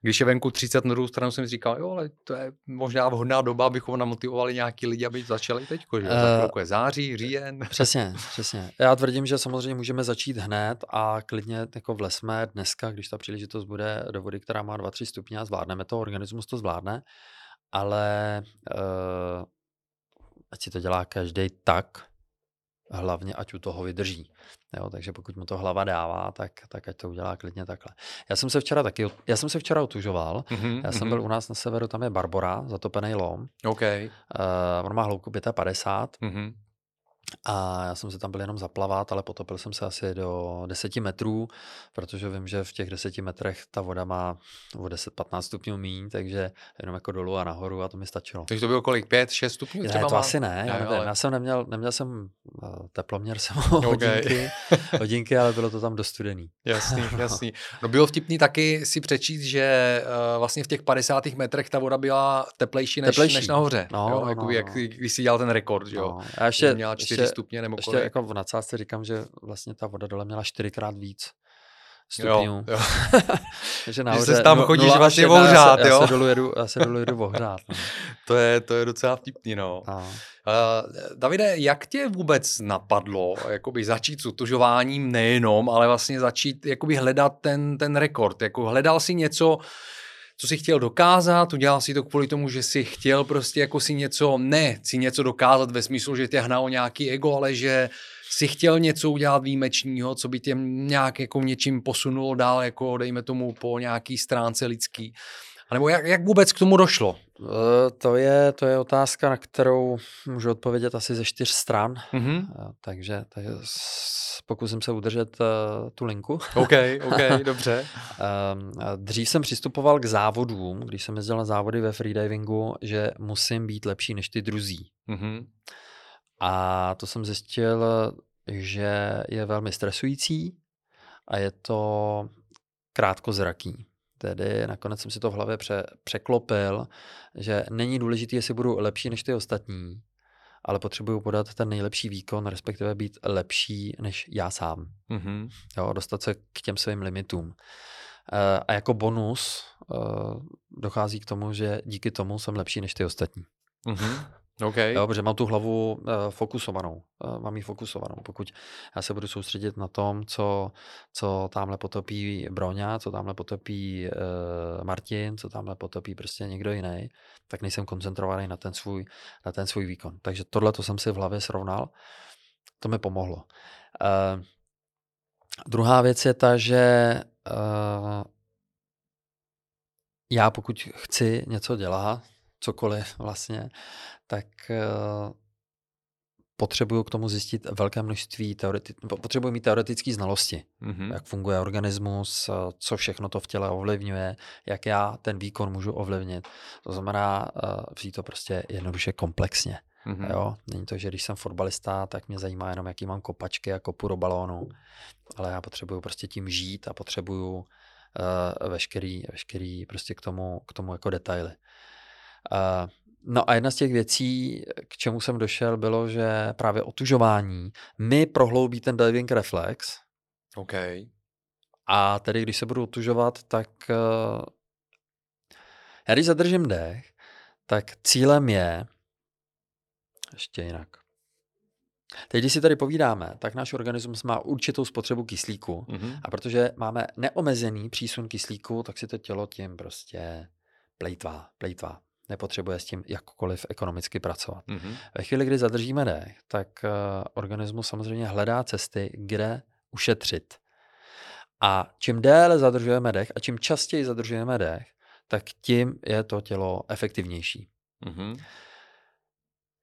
[SPEAKER 2] když je venku 30 na druhou stranu jsem si říkal, jo, ale to je možná vhodná doba, abychom namotivovali nějaký lidi, aby začali teď, že uh, za chvilku je září, říjen.
[SPEAKER 1] Přesně, přesně. Já tvrdím, že samozřejmě můžeme začít hned a klidně jako vlesme dneska, když ta příležitost bude do vody, která má 2-3 stupně a zvládneme to, organismus to zvládne, ale uh, ať si to dělá každý tak, hlavně ať u toho vydrží. Jo, takže pokud mu to hlava dává, tak, tak ať to udělá klidně takhle. Já jsem se včera taky, já jsem se včera otužoval, mm-hmm, já jsem mm-hmm. byl u nás na severu, tam je Barbora, zatopený lom.
[SPEAKER 2] Okay.
[SPEAKER 1] Uh, on má hloubku 55. Mm-hmm. A já jsem se tam byl jenom zaplavat, ale potopil jsem se asi do 10 metrů, protože vím, že v těch 10 metrech ta voda má o 10-15 stupňů míň, takže jenom jako dolů a nahoru a to mi stačilo.
[SPEAKER 2] Takže to bylo kolik? 5-6 stupňů?
[SPEAKER 1] Ne, to má? asi ne, já, nevím, ale... já jsem neměl, neměl jsem uh, teploměr, jsem okay. hodinky, hodinky, ale bylo to tam dost studený.
[SPEAKER 2] Jasný, jasný. No bylo vtipný taky si přečíst, že uh, vlastně v těch 50 metrech ta voda byla teplejší než, teplejší. než nahoře. No, jo? No, jako, no, jak, no. když si dělal ten rekord, že jo? No.
[SPEAKER 1] A ještě, měla 4 ještě, stupně nebo ještě kolik? jako v nadsázce říkám, že vlastně ta voda dole měla čtyřikrát víc stupňů. Jo, jo.
[SPEAKER 2] Takže nahoře, že tam chodíš vlastně ohřát, jo?
[SPEAKER 1] Já se dolů jedu, já se dolů jedu ohřát. No.
[SPEAKER 2] to, je, to je docela vtipný, no. Uh, Davide, jak tě vůbec napadlo jakoby začít s utužováním nejenom, ale vlastně začít jakoby hledat ten, ten rekord? Jako hledal si něco, co si chtěl dokázat, udělal si to kvůli tomu, že si chtěl prostě jako si něco, ne si něco dokázat ve smyslu, že tě hnalo nějaký ego, ale že si chtěl něco udělat výjimečného, co by tě nějak jako něčím posunulo dál, jako dejme tomu po nějaký stránce lidský. A nebo jak, jak vůbec k tomu došlo?
[SPEAKER 1] Eh, to je, to je otázka, na kterou můžu odpovědět asi ze čtyř stran. Mm-hmm. Takže, takže pokusím se udržet uh, tu linku.
[SPEAKER 2] OK, OK, dobře.
[SPEAKER 1] um, dřív jsem přistupoval k závodům, když jsem jezdil na závody ve freedivingu, že musím být lepší než ty druzí. Mm-hmm. A to jsem zjistil, že je velmi stresující a je to krátkozraký. Tedy nakonec jsem si to v hlavě pře- překlopil, že není důležité, jestli budu lepší než ty ostatní, ale potřebuju podat ten nejlepší výkon, respektive být lepší než já sám. Mm-hmm. Jo, dostat se k těm svým limitům. Eh, a jako bonus eh, dochází k tomu, že díky tomu jsem lepší než ty ostatní.
[SPEAKER 2] Mm-hmm. Okay.
[SPEAKER 1] Jo, protože mám tu hlavu uh, fokusovanou. Uh, mám ji fokusovanou. Pokud já se budu soustředit na tom, co, co tamhle potopí Broňa, co tamhle potopí uh, Martin, co tamhle potopí prostě někdo jiný, tak nejsem koncentrovaný na ten svůj, na ten svůj výkon. Takže tohle to jsem si v hlavě srovnal. To mi pomohlo. Uh, druhá věc je ta, že uh, já pokud chci něco dělat, cokoliv vlastně, tak uh, potřebuju k tomu zjistit velké množství teoreti- potřebuji mít teoretické znalosti, mm-hmm. jak funguje organismus, co všechno to v těle ovlivňuje, jak já ten výkon můžu ovlivnit. To znamená uh, vzít to prostě jednoduše komplexně. Mm-hmm. Jo? Není to, že když jsem fotbalista, tak mě zajímá jenom, jaký mám kopačky a kopu do balónu, ale já potřebuju prostě tím žít a potřebuju uh, veškerý, veškerý prostě k tomu, k tomu jako detaily. Uh, no a jedna z těch věcí, k čemu jsem došel, bylo, že právě otužování mi prohloubí ten diving reflex.
[SPEAKER 2] OK.
[SPEAKER 1] A tedy, když se budu otužovat, tak uh, já když zadržím dech, tak cílem je ještě jinak. Teď, když si tady povídáme, tak náš organismus má určitou spotřebu kyslíku mm-hmm. a protože máme neomezený přísun kyslíku, tak si to tělo tím prostě plejtvá, plejtvá nepotřebuje s tím jakkoliv ekonomicky pracovat. Mm-hmm. Ve chvíli, kdy zadržíme dech, tak uh, organismus samozřejmě hledá cesty, kde ušetřit. A čím déle zadržujeme dech a čím častěji zadržujeme dech, tak tím je to tělo efektivnější. Mm-hmm.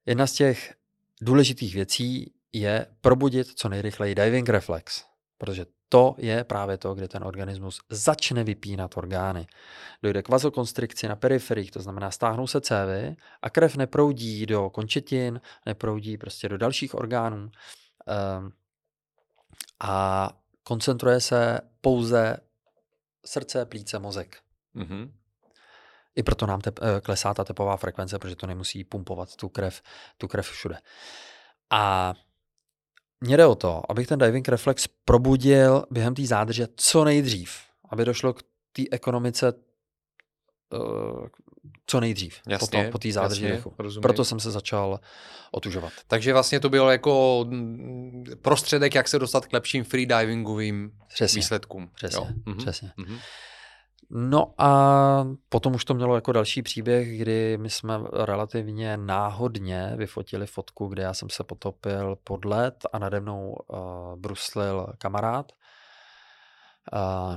[SPEAKER 1] Jedna z těch důležitých věcí je probudit co nejrychleji diving reflex, protože to je právě to, kde ten organismus začne vypínat orgány. Dojde k vazokonstrikci na periferích, to znamená stáhnou se cévy a krev neproudí do končetin, neproudí prostě do dalších orgánů um, a koncentruje se pouze srdce, plíce, mozek. Mm-hmm. I proto nám tep, eh, klesá ta tepová frekvence, protože to nemusí pumpovat tu krev, tu krev všude. A mně jde o to, abych ten diving reflex probudil během té zádrže co nejdřív, aby došlo k té ekonomice uh, co nejdřív
[SPEAKER 2] jasně,
[SPEAKER 1] po té zádrži dechu. Proto jsem se začal otužovat.
[SPEAKER 2] Takže vlastně to bylo jako mm, prostředek, jak se dostat k lepším freedivingovým přesně, výsledkům.
[SPEAKER 1] Přesně, jo? Přesně. Mm-hmm. No a potom už to mělo jako další příběh, kdy my jsme relativně náhodně vyfotili fotku, kde já jsem se potopil pod led a nade mnou uh, bruslil kamarád. Uh,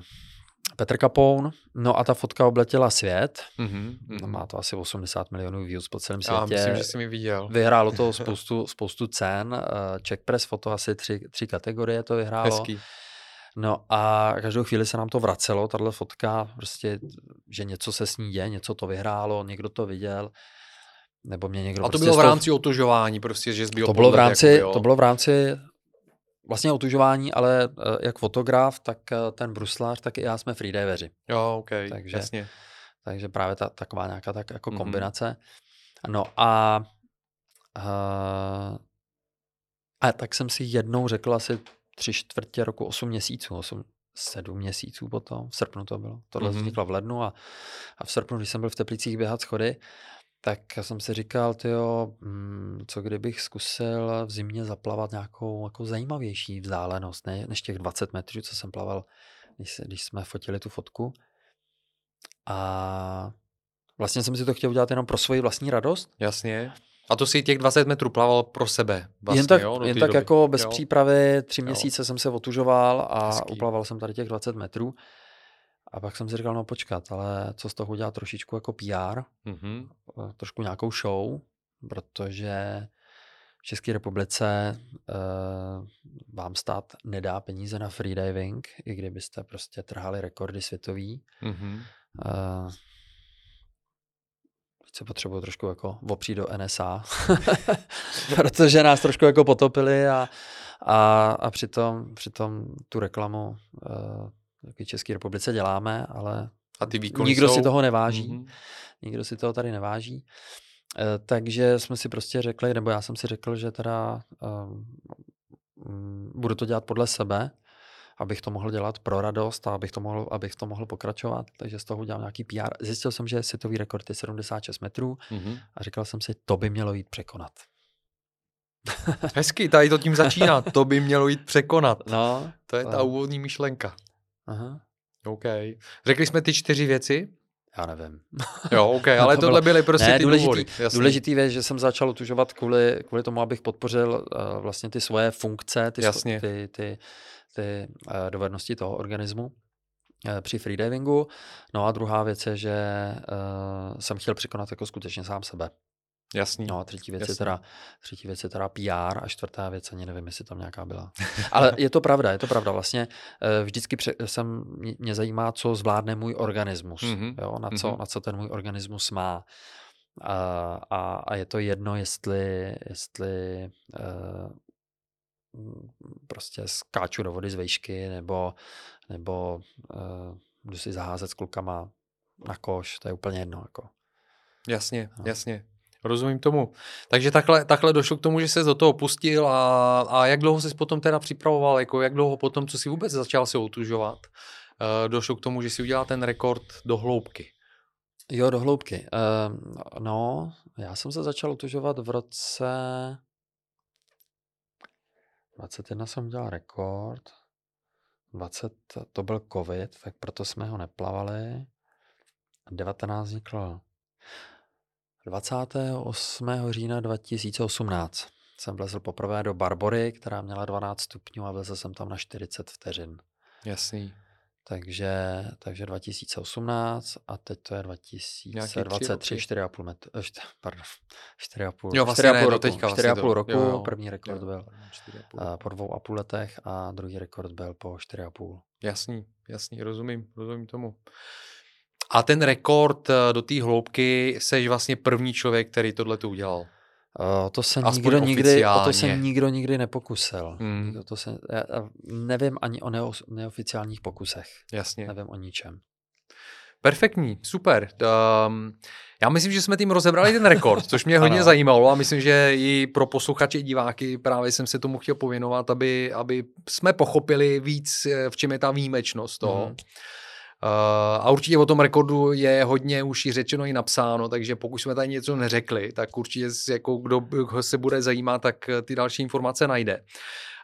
[SPEAKER 1] Petr Kapoun. No a ta fotka obletěla svět. Mm-hmm, mm-hmm. Má to asi 80 milionů views po celém světě. Já
[SPEAKER 2] myslím, že jsem ji viděl.
[SPEAKER 1] Vyhrálo to spoustu, spoustu cen. Czech Press foto asi tři, tři kategorie to vyhrálo.
[SPEAKER 2] Hezký.
[SPEAKER 1] No a každou chvíli se nám to vracelo, tahle fotka, prostě, že něco se s ní děje, něco to vyhrálo, někdo to viděl, nebo mě někdo...
[SPEAKER 2] A to prostě bylo v rámci otužování, prostě, že
[SPEAKER 1] zbyl to bylo v rámci, jako, To bylo v rámci vlastně otužování, ale uh, jak fotograf, tak uh, ten bruslář, tak i já jsme freediveři.
[SPEAKER 2] Jo, ok, takže, jasně.
[SPEAKER 1] Takže právě ta, taková nějaká tak jako mm-hmm. kombinace. No a uh, a tak jsem si jednou řekl asi tři čtvrtě roku, osm měsíců, osm, sedm měsíců potom, v srpnu to bylo. Tohle mm-hmm. vzniklo v lednu a, a v srpnu, když jsem byl v Teplicích běhat schody, tak jsem si říkal, tyjo, hmm, co kdybych zkusil v zimě zaplavat nějakou jako zajímavější vzdálenost, ne, než těch 20 metrů, co jsem plaval, když, když jsme fotili tu fotku. A vlastně jsem si to chtěl udělat jenom pro svoji vlastní radost.
[SPEAKER 2] Jasně. A to si těch 20 metrů plaval pro sebe.
[SPEAKER 1] Vlastně, jen tak, jo, jen tak jako bez jo. přípravy, tři měsíce jo. jsem se otužoval a Hezký. uplaval jsem tady těch 20 metrů. A pak jsem si říkal, no počkat, ale co z toho udělat trošičku jako PR, mm-hmm. trošku nějakou show, protože v České republice uh, vám stát nedá peníze na freediving, i kdybyste prostě trhali rekordy světový. Mm-hmm. Uh, se potřebuju trošku jako opřít do NSA, protože nás trošku jako potopili a, a, a přitom, přitom tu reklamu uh, v České republice děláme, ale
[SPEAKER 2] a ty
[SPEAKER 1] nikdo
[SPEAKER 2] jsou...
[SPEAKER 1] si toho neváží. Mm-hmm. Nikdo si toho tady neváží. Eh, takže jsme si prostě řekli, nebo já jsem si řekl, že teda um, budu to dělat podle sebe, abych to mohl dělat pro radost a abych to mohl, abych to mohl pokračovat. Takže z toho udělám nějaký PR. Zjistil jsem, že světový rekord je 76 metrů mm-hmm. a říkal jsem si, to by mělo jít překonat.
[SPEAKER 2] Hezky, tady to tím začíná. To by mělo jít překonat.
[SPEAKER 1] No,
[SPEAKER 2] to je ta úvodní myšlenka. Aha. OK. Řekli jsme ty čtyři věci.
[SPEAKER 1] Já nevím.
[SPEAKER 2] Jo, OK, ale to tohle byly prostě ne, ty důležitý, důvody.
[SPEAKER 1] Jasný. Důležitý věc, že jsem začal otužovat kvůli, kvůli tomu, abych podpořil uh, vlastně ty svoje funkce, ty, Jasně. ty, ty, ty uh, dovednosti toho organismu uh, při freedivingu. No a druhá věc je, že uh, jsem chtěl překonat jako skutečně sám sebe.
[SPEAKER 2] Jasný.
[SPEAKER 1] No a třetí věc, je teda, třetí věc je teda PR a čtvrtá věc, ani nevím, jestli tam nějaká byla. Ale je to pravda, je to pravda. Vlastně eh, vždycky pře- jsem, mě zajímá, co zvládne můj organismus, mm-hmm. jo? Na, co, mm-hmm. na co ten můj organismus má. A, a, a je to jedno, jestli, jestli uh, prostě skáču do vody z vejšky, nebo, nebo uh, jdu si zaházet s klukama na koš, to je úplně jedno. Jako.
[SPEAKER 2] Jasně, no. jasně. Rozumím tomu. Takže takhle, takhle došlo k tomu, že se do toho pustil a, a jak dlouho jsi potom teda připravoval, jako jak dlouho potom, co si vůbec začal se otužovat, uh, došlo k tomu, že si udělal ten rekord do hloubky.
[SPEAKER 1] Jo, do hloubky. Uh, no, já jsem se začal otužovat v roce 21 jsem udělal rekord, 20 to byl covid, tak proto jsme ho neplavali. 19 vznikl 28. října 2018 jsem vlezl poprvé do Barbory, která měla 12 stupňů a vlezl jsem tam na 40 vteřin.
[SPEAKER 2] Jasný.
[SPEAKER 1] Takže, takže 2018 a teď to je 2023, 4,5 metru, pardon, 4,5
[SPEAKER 2] jo, vlastně 4,5 ne, roku, teďka
[SPEAKER 1] vlastně 4,5 roku, jo, jo. první rekord jo, byl 4,5. po dvou a půl letech a druhý rekord byl po 4,5.
[SPEAKER 2] Jasný, jasný, rozumím, rozumím tomu. A ten rekord eh, do té hloubky, seš vlastně první člověk, který tohle to udělal.
[SPEAKER 1] Uh, to se nikdo nikdy, o to se nikdo nikdy nepokusil. Hmm. To se, já nevím ani o neo, neoficiálních pokusech.
[SPEAKER 2] Jasně.
[SPEAKER 1] Nevím o ničem.
[SPEAKER 2] Perfektní, super. Um, já myslím, že jsme tím rozebrali ten rekord, což mě hodně zajímalo a myslím, že i pro posluchače diváky právě jsem se tomu chtěl pověnovat, aby, aby jsme pochopili víc, eh, v čem je ta výjimečnost toho. Hmm. Uh, a určitě o tom rekordu je hodně už i řečeno i napsáno, takže pokud jsme tady něco neřekli, tak určitě jako kdo se bude zajímat, tak ty další informace najde.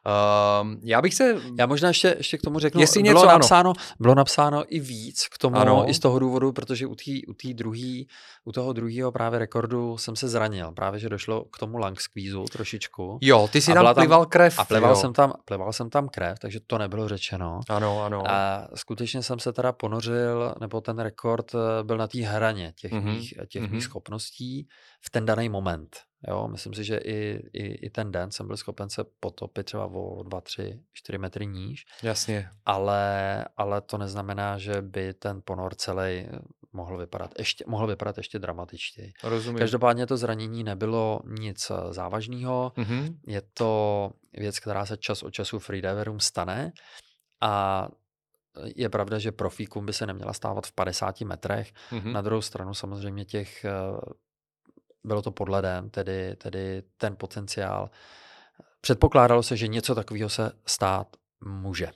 [SPEAKER 2] Uh, já bych se...
[SPEAKER 1] Já možná ještě, ještě k tomu řeknu, Jestli bylo, něco, napsáno, bylo napsáno i víc k tomu, ano. i z toho důvodu, protože u, tý, u, tý druhý, u toho druhého právě rekordu jsem se zranil. Právě, že došlo k tomu lung squeeze trošičku.
[SPEAKER 2] Jo, ty si tam plival krev.
[SPEAKER 1] A plival jsem, tam, plival jsem tam krev, takže to nebylo řečeno.
[SPEAKER 2] Ano, ano.
[SPEAKER 1] A skutečně jsem se teda ponořil, nebo ten rekord eh, byl na té hraně těch, mm-hmm. mých, těch mm-hmm. mých schopností v ten daný moment. Jo, myslím si, že i, i, i ten den jsem byl schopen se potopit třeba o 2, 3, 4 metry níž.
[SPEAKER 2] Jasně.
[SPEAKER 1] Ale, ale to neznamená, že by ten ponor celý mohl vypadat ještě, mohl vypadat ještě dramatičtěji.
[SPEAKER 2] Rozumím.
[SPEAKER 1] Každopádně to zranění nebylo nic závažného. Mm-hmm. Je to věc, která se čas od času freediverům stane a je pravda, že profíkům by se neměla stávat v 50 metrech. Mm-hmm. Na druhou stranu samozřejmě těch bylo to pod ledem, tedy, tedy ten potenciál. Předpokládalo se, že něco takového se stát může.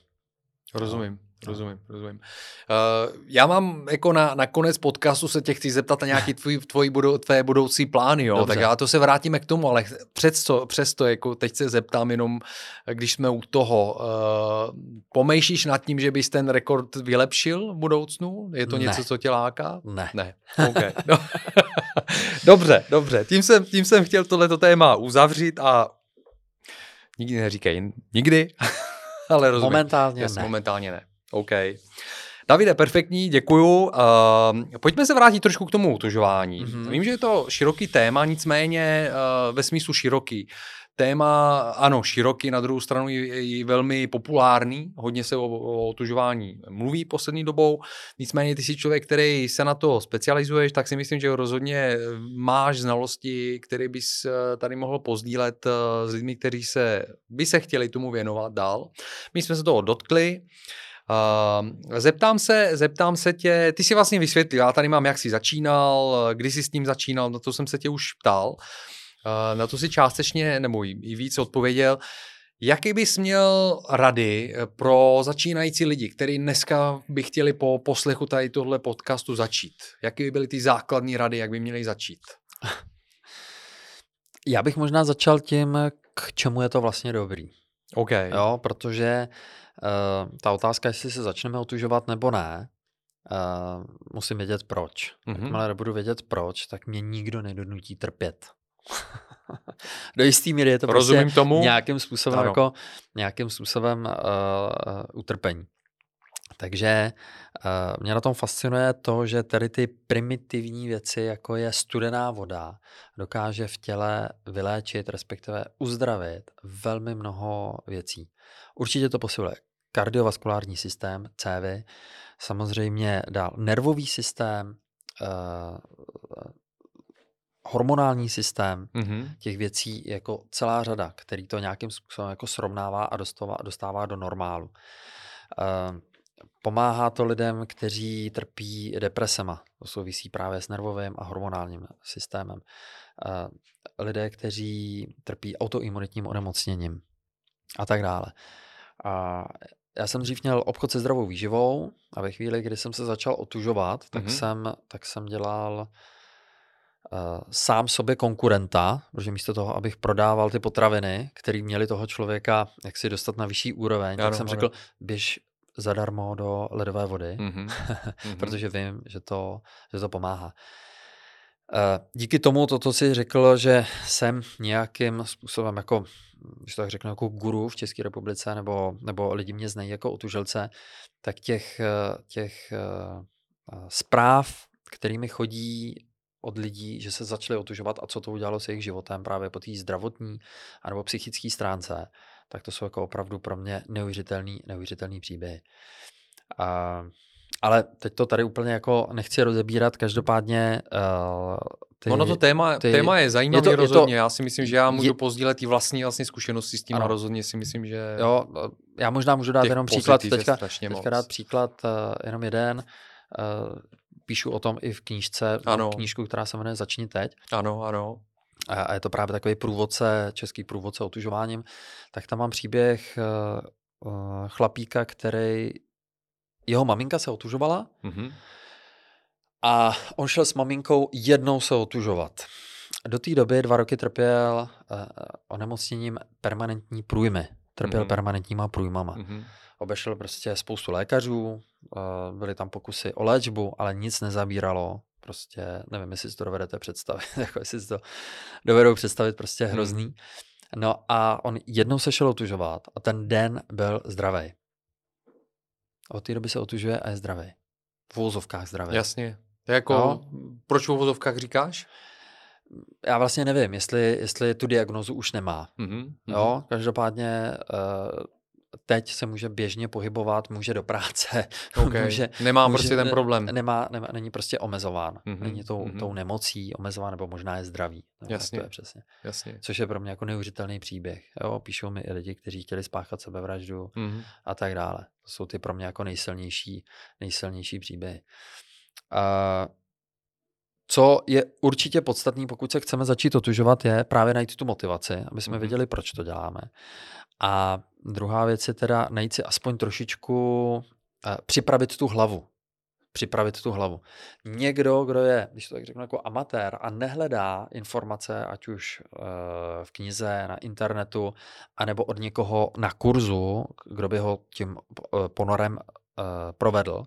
[SPEAKER 2] Rozumím. Rozumím, rozumím. Uh, já mám jako na, na konec podcastu se tě chci zeptat na nějaký tvůj, tvoj budou, tvé budoucí plány, jo? tak já to se vrátíme k tomu, ale přesto, přesto jako teď se zeptám jenom, když jsme u toho, uh, pomýšlíš nad tím, že bys ten rekord vylepšil v budoucnu? Je to ne. něco, co tě láká?
[SPEAKER 1] Ne.
[SPEAKER 2] Ne, okay. no. dobře, dobře, tím jsem, tím jsem chtěl tohleto téma uzavřít a nikdy neříkej nikdy, ale rozumím.
[SPEAKER 1] Momentálně
[SPEAKER 2] Jasně,
[SPEAKER 1] ne.
[SPEAKER 2] Momentálně ne. OK. Davide, perfektní, děkuju. Uh, pojďme se vrátit trošku k tomu utužování. Mm-hmm. Vím, že je to široký téma, nicméně uh, ve smyslu široký. Téma, ano, široký, na druhou stranu je, velmi populární, hodně se o, o otužování mluví poslední dobou, nicméně ty jsi člověk, který se na to specializuješ, tak si myslím, že rozhodně máš znalosti, které bys eh, tady mohl pozdílet s lidmi, kteří se, by se chtěli tomu věnovat dál. My jsme se toho dotkli, Uh, zeptám se, zeptám se tě, ty si vlastně vysvětlil, já tady mám, jak jsi začínal, kdy jsi s tím začínal, na to jsem se tě už ptal. Uh, na to si částečně, nebo i víc odpověděl. Jaký bys měl rady eh, pro začínající lidi, kteří dneska by chtěli po poslechu tady tohle podcastu začít? Jaké by byly ty základní rady, jak by měli začít?
[SPEAKER 1] Já bych možná začal tím, k čemu je to vlastně dobrý.
[SPEAKER 2] OK.
[SPEAKER 1] Jo, protože uh, ta otázka, jestli se začneme otužovat nebo ne, uh, musím vědět proč. Mm-hmm. Jakmile nebudu vědět proč, tak mě nikdo nedonutí trpět. Do jistý míry je to prostě
[SPEAKER 2] Rozumím prostě tomu.
[SPEAKER 1] nějakým způsobem, jako, nějakým způsobem uh, uh, utrpení. Takže uh, mě na tom fascinuje to, že tady ty primitivní věci, jako je studená voda, dokáže v těle vyléčit, respektive uzdravit velmi mnoho věcí. Určitě to posiluje kardiovaskulární systém, cévy, samozřejmě dál nervový systém, uh, hormonální systém, mm-hmm. těch věcí jako celá řada, který to nějakým způsobem jako srovnává a dostává, dostává do normálu. Uh, pomáhá to lidem, kteří trpí depresema. To souvisí právě s nervovým a hormonálním systémem. Uh, lidé, kteří trpí autoimunitním onemocněním a tak dále. A já jsem dřív měl obchod se zdravou výživou a ve chvíli, kdy jsem se začal otužovat, tak, mm-hmm. jsem, tak jsem dělal uh, sám sobě konkurenta, protože místo toho, abych prodával ty potraviny, které měly toho člověka jak si dostat na vyšší úroveň, ano, tak jsem ano. řekl, běž zadarmo do ledové vody, mm-hmm. protože vím, že to, že to pomáhá. Uh, díky tomu, to, co jsi řekl, že jsem nějakým způsobem jako, když to tak řeknu, jako guru v České republice, nebo, nebo lidi mě znají jako otužilce, tak těch, těch uh, zpráv, kterými chodí od lidí, že se začali otužovat a co to udělalo s jejich životem právě po té zdravotní anebo psychické stránce, tak to jsou jako opravdu pro mě neuvěřitelný, neuvěřitelný příběhy. A, ale teď to tady úplně jako nechci rozebírat, každopádně uh,
[SPEAKER 2] ty, ono to téma, ty, téma je zajímavé je to, rozhodně. Je to, já si myslím, že já můžu je, pozdílet i vlastní vlastní zkušenosti s tím ano. a rozhodně si myslím, že...
[SPEAKER 1] Jo, já možná můžu dát jenom příklad, teďka, teďka dát příklad uh, jenom jeden. Uh, píšu o tom i v knížce, ano. knížku, která se jmenuje Začni teď.
[SPEAKER 2] Ano, ano.
[SPEAKER 1] A je to právě takový průvodce, český průvodce otužováním. Tak tam mám příběh uh, chlapíka, který, jeho maminka se otužovala mm-hmm. a on šel s maminkou jednou se otužovat. Do té doby dva roky trpěl uh, onemocněním permanentní průjmy. Trpěl mm-hmm. permanentníma průjmama. Mm-hmm obešel prostě spoustu lékařů, eh, byly tam pokusy o léčbu, ale nic nezabíralo. Prostě nevím, jestli si to dovedete představit, jako jestli si to dovedou představit, prostě hmm. hrozný. Hmm. No a on jednou se šel otužovat a ten den byl zdravý. Od té doby se otužuje a je zdravý. V vozovkách zdravý.
[SPEAKER 2] Jasně. Jako, no. proč v vozovkách říkáš?
[SPEAKER 1] Já vlastně nevím, jestli, jestli tu diagnozu už nemá. Mm-hmm. Jo, každopádně uh, teď se může běžně pohybovat, může do práce.
[SPEAKER 2] Okay. může, nemá může, prostě ten problém.
[SPEAKER 1] Nemá, nemá, není prostě omezován. Mm-hmm. Není tou, mm-hmm. tou nemocí omezován, nebo možná je zdravý.
[SPEAKER 2] Jasně.
[SPEAKER 1] To je přesně.
[SPEAKER 2] Jasně.
[SPEAKER 1] Což je pro mě jako neuvěřitelný příběh. Jo, píšou mi i lidi, kteří chtěli spáchat sebevraždu mm-hmm. a tak dále. To jsou ty pro mě jako nejsilnější, nejsilnější příběhy. Uh, co je určitě podstatný, pokud se chceme začít otužovat, je právě najít tu motivaci, aby jsme mm-hmm. věděli, proč to děláme. A druhá věc je teda najít si aspoň trošičku, uh, připravit tu hlavu. Připravit tu hlavu. Někdo, kdo je, když to tak řeknu, jako amatér a nehledá informace, ať už uh, v knize, na internetu, anebo od někoho na kurzu, kdo by ho tím uh, ponorem uh, provedl,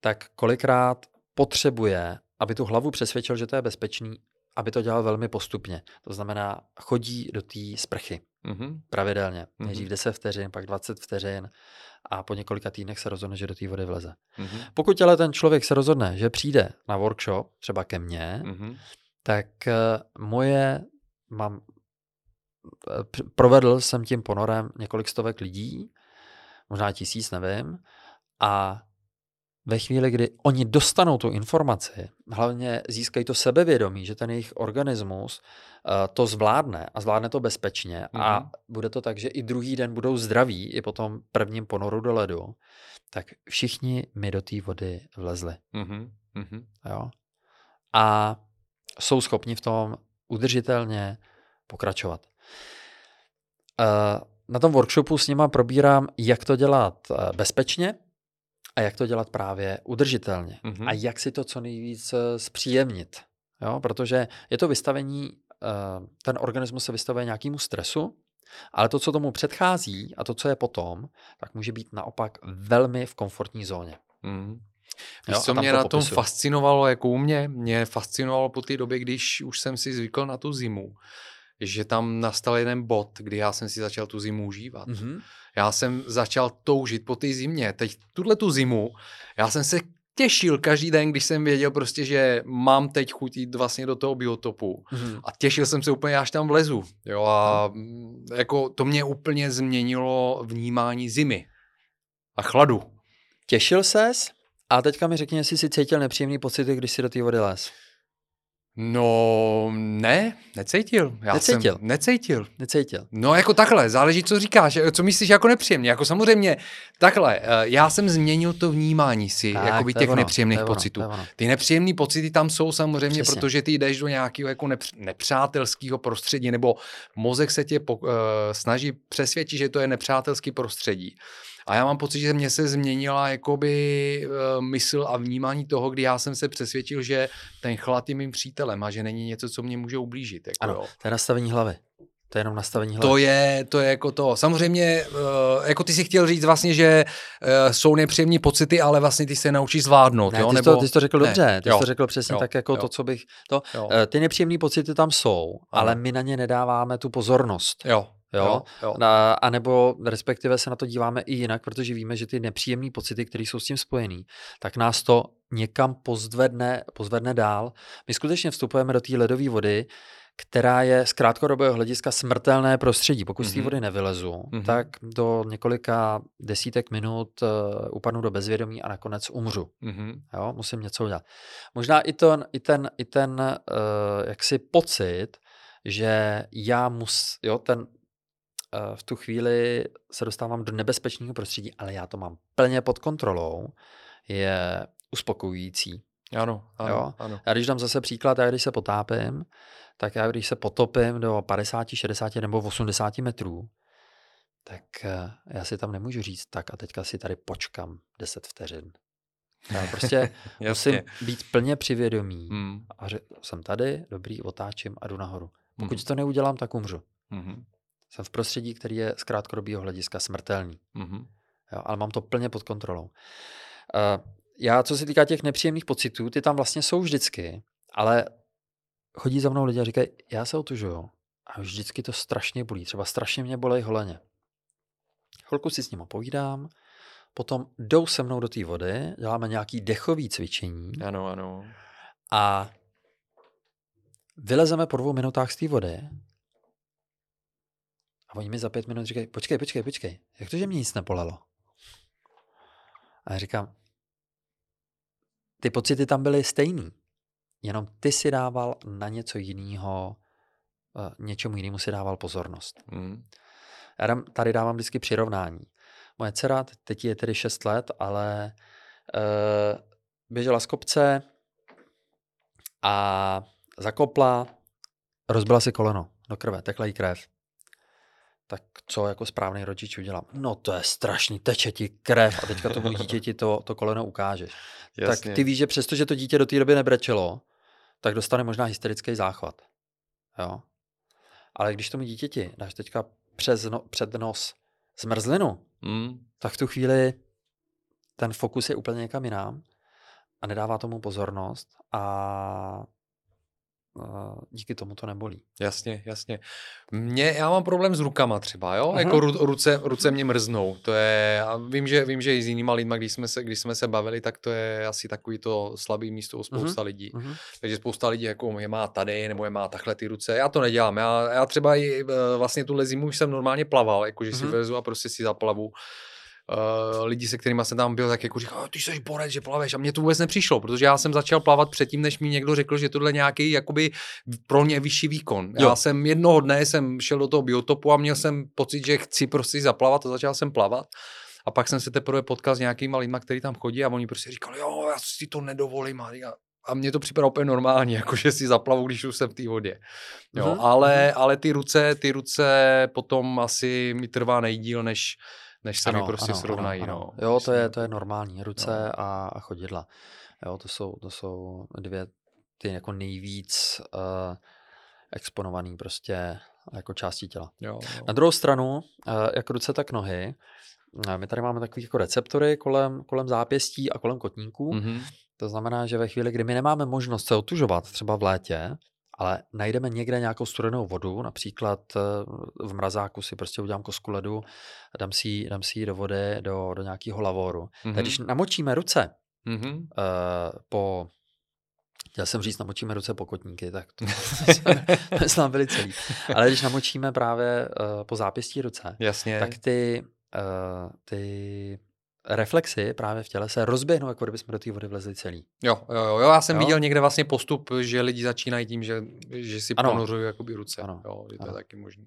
[SPEAKER 1] tak kolikrát potřebuje, aby tu hlavu přesvědčil, že to je bezpečný, aby to dělal velmi postupně. To znamená, chodí do té sprchy mm-hmm. pravidelně. Mm-hmm. Nejdřív 10 vteřin, pak 20 vteřin a po několika týdnech se rozhodne, že do té vody vleze. Mm-hmm. Pokud ale ten člověk se rozhodne, že přijde na workshop, třeba ke mně, mm-hmm. tak uh, moje, mám, uh, provedl jsem tím ponorem několik stovek lidí, možná tisíc, nevím, a ve chvíli, kdy oni dostanou tu informaci, hlavně získají to sebevědomí, že ten jejich organismus uh, to zvládne a zvládne to bezpečně mm-hmm. a mhm. bude to tak, že i druhý den budou zdraví i po tom prvním ponoru do ledu, tak všichni mi do té vody vlezli. Mm-hmm. Jo? A jsou schopni v tom udržitelně pokračovat. Uh, na tom workshopu s nima probírám, jak to dělat uh, bezpečně, a jak to dělat právě udržitelně mm-hmm. a jak si to co nejvíc eh, zpříjemnit. Jo? Protože je to vystavení, eh, ten organismus se vystavuje nějakému stresu, ale to, co tomu předchází a to, co je potom, tak může být naopak velmi v komfortní zóně. Mm.
[SPEAKER 2] Víš, co mě to na tom popisuju. fascinovalo, jako u mě, mě fascinovalo po té době, když už jsem si zvykl na tu zimu, že tam nastal jeden bod, kdy já jsem si začal tu zimu užívat. Mm-hmm. Já jsem začal toužit po té zimě. Teď tuhle tu zimu, já jsem se těšil každý den, když jsem věděl prostě, že mám teď chuť jít vlastně do toho biotopu. Mm-hmm. A těšil jsem se úplně, až tam vlezu. Jo, a mm. jako to mě úplně změnilo vnímání zimy a chladu.
[SPEAKER 1] Těšil ses? A teďka mi řekni, jestli jsi cítil nepříjemný pocity, když jsi do té vody les.
[SPEAKER 2] No, ne, necítil. Já
[SPEAKER 1] necítil.
[SPEAKER 2] Jsem necítil.
[SPEAKER 1] Necítil.
[SPEAKER 2] No, jako takhle, záleží, co říkáš, co myslíš jako nepříjemně. Jako samozřejmě, takhle, eh, já jsem změnil to vnímání si, tak, jakoby těch ono, nepříjemných ono, pocitů. Ty nepříjemné pocity tam jsou samozřejmě, Přesně. protože ty jdeš do nějakého jako nepřátelského prostředí, nebo mozek se tě po, uh, snaží přesvědčit, že to je nepřátelský prostředí. A já mám pocit, že mě se změnila jakoby uh, mysl a vnímání toho, kdy já jsem se přesvědčil, že ten chlad je mým přítelem a že není něco, co mě může ublížit. Jako,
[SPEAKER 1] ano,
[SPEAKER 2] jo.
[SPEAKER 1] to je nastavení hlavy. To je jenom nastavení hlavy.
[SPEAKER 2] To je, to je jako to. Samozřejmě, uh, jako ty si chtěl říct vlastně, že uh, jsou nepříjemní pocity, ale vlastně ty se naučíš zvládnout.
[SPEAKER 1] Ne,
[SPEAKER 2] jo?
[SPEAKER 1] Ty,
[SPEAKER 2] Nebo...
[SPEAKER 1] to, ty jsi to řekl ne. dobře, ty jo. jsi to řekl přesně jo. tak, jako jo. to, co bych... To, uh, ty nepříjemné pocity tam jsou, ano. ale my na ně nedáváme tu pozornost.
[SPEAKER 2] Jo.
[SPEAKER 1] Jo? Jo, jo. A nebo respektive se na to díváme i jinak, protože víme, že ty nepříjemné pocity, které jsou s tím spojený, tak nás to někam pozvedne, pozvedne dál. My skutečně vstupujeme do té ledové vody, která je z krátkodobého hlediska smrtelné prostředí. Pokud mm-hmm. z té mhm. vody nevylezu, mm-hmm. tak do několika desítek minut uh, upadnu do bezvědomí a nakonec umřu. Mm-hmm. Jo, musím něco udělat. Možná i ten, i ten, i ten uh, jaksi pocit, že já mus, jo, ten, v tu chvíli se dostávám do nebezpečného prostředí, ale já to mám plně pod kontrolou, je uspokojující.
[SPEAKER 2] Ano, ano, jo? ano.
[SPEAKER 1] Já když dám zase příklad, já když se potápím, tak já když se potopím do 50, 60 nebo 80 metrů, tak eh, já si tam nemůžu říct, tak a teďka si tady počkám 10 vteřin. Já prostě musím být plně přivědomý hmm. a že jsem tady, dobrý, otáčím a jdu nahoru. Pokud hmm. to neudělám, tak umřu. Hmm. Jsem v prostředí, který je z krátkodobého hlediska smrtelný. Mm-hmm. Jo, ale mám to plně pod kontrolou. Uh, já, co se týká těch nepříjemných pocitů, ty tam vlastně jsou vždycky, ale chodí za mnou lidi a říkají, já se otužuju a vždycky to strašně bolí. Třeba strašně mě bolej holeně. Chvilku si s ním povídám, potom jdou se mnou do té vody, děláme nějaký dechový cvičení.
[SPEAKER 2] Ano, ano.
[SPEAKER 1] A vylezeme po dvou minutách z té vody a oni mi za pět minut říkají, počkej, počkej, počkej, jak to, že mě nic nepolelo? A já říkám, ty pocity tam byly stejný, jenom ty si dával na něco jiného, eh, něčemu jinému si dával pozornost. Mm. Já dám, tady dávám vždycky přirovnání. Moje dcera, teď je tedy 6 let, ale uh, běžela z kopce a zakopla, rozbila si koleno do krve, tekla jí krev tak co jako správný rodič udělám? No to je strašný, teče ti krev a teďka tomu dítěti to, to koleno ukážeš. Jasně. Tak ty víš, že přesto, že to dítě do té doby nebrečelo, tak dostane možná hysterický záchvat. Jo? Ale když tomu dítěti dáš teďka přes no, před nos zmrzlinu, mm. tak v tu chvíli ten fokus je úplně někam jinam a nedává tomu pozornost a díky tomu to nebolí.
[SPEAKER 2] Jasně, jasně. Mě, já mám problém s rukama třeba, jo? Uh-huh. Jako ru, ruce, ruce mě mrznou. To je, a vím, že, vím, že i s jinýma lidma, když jsme, se, když jsme se bavili, tak to je asi takový to slabý místo u spousta uh-huh. lidí. Uh-huh. Takže spousta lidí jako je má tady, nebo je má takhle ty ruce. Já to nedělám. Já, já třeba i e, vlastně tuhle zimu už jsem normálně plaval, jakože uh-huh. si vezu a prostě si zaplavu uh, lidi, se kterými jsem tam byl, tak jako říkal, ty jsi borec, že plaveš a mně to vůbec nepřišlo, protože já jsem začal plavat předtím, než mi někdo řekl, že tohle je nějaký jakoby pro mě vyšší výkon. Jo. Já jsem jednoho dne jsem šel do toho biotopu a měl jsem pocit, že chci prostě zaplavat a začal jsem plavat. A pak jsem se teprve potkal s nějakýma lidma, kteří tam chodí a oni prostě říkali, jo, já si to nedovolím. A, a mně to připadá úplně normální, jako že si zaplavu, když už jsem v té vodě. Jo, mm-hmm. ale, mhm. ale ty ruce, ty ruce potom asi mi trvá nejdíl, než, než se ano, mi prostě ano, srovnají. Ano, ano.
[SPEAKER 1] No. Jo, to je, to je normální. Ruce no. a, a chodidla. Jo, to jsou, to jsou dvě ty jako nejvíc uh, exponovaný prostě jako části těla. Jo, jo. Na druhou stranu, uh, jak ruce, tak nohy, uh, my tady máme takové jako receptory kolem, kolem zápěstí a kolem kotníků. Mm-hmm. To znamená, že ve chvíli, kdy my nemáme možnost se otužovat, třeba v létě, ale najdeme někde nějakou studenou vodu, například eh, v mrazáku si prostě udělám kosku ledu, dám si, dám si ji do vody, do, do nějakého lavoru. Mm-hmm. Tak když namočíme ruce mm-hmm. uh, po Chtěl jsem říct, namočíme ruce po kotníky, tak to, to jsme byli celý. Ale když namočíme právě uh, po zápěstí ruce,
[SPEAKER 2] Jasně.
[SPEAKER 1] tak ty, uh, ty reflexy právě v těle se rozběhnou, jako kdyby jsme do té vody vlezli celý.
[SPEAKER 2] Jo, jo, jo, já jsem jo? viděl někde vlastně postup, že lidi začínají tím, že, že si ano. ponořují jakoby ruce. Ano. Jo, je to ano. je taky možný.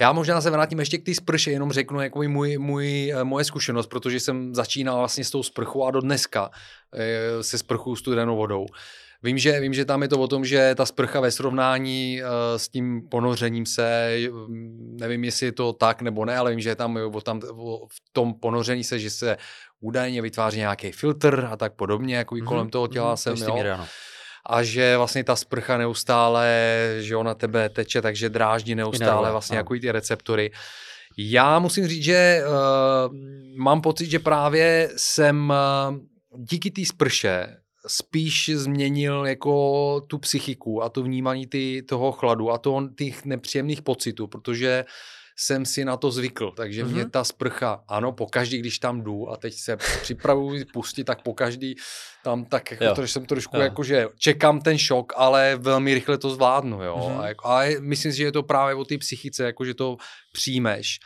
[SPEAKER 2] Já možná se vrátím ještě k té sprše, jenom řeknu jako můj, můj, eh, moje zkušenost, protože jsem začínal vlastně s tou sprchou a do dneska e, se sprchou studenou vodou. Vím že, vím, že tam je to o tom, že ta sprcha ve srovnání uh, s tím ponořením se, nevím, jestli je to tak nebo ne, ale vím, že je tam, o tam o, v tom ponoření se, že se údajně vytváří nějaký filtr a tak podobně, jako mm-hmm. kolem toho těla mm-hmm. jsem, jo. A že vlastně ta sprcha neustále, že ona tebe teče, takže dráždí neustále vlastně jako ty receptory. Já musím říct, že uh, mám pocit, že právě jsem uh, díky té sprše spíš změnil jako tu psychiku a to vnímání ty, toho chladu a to, těch nepříjemných pocitů, protože jsem si na to zvykl, takže mm-hmm. mě mhm. ta sprcha, ano, pokaždý, když tam jdu a teď se připravuji pustit, tak pokaždý tam tak, jako to, že jsem trošku jo. jako, že čekám ten šok, ale velmi rychle to zvládnu, jo. Mm-hmm. A, jako, a myslím si, že je to právě o té psychice, jako, že to přijmeš.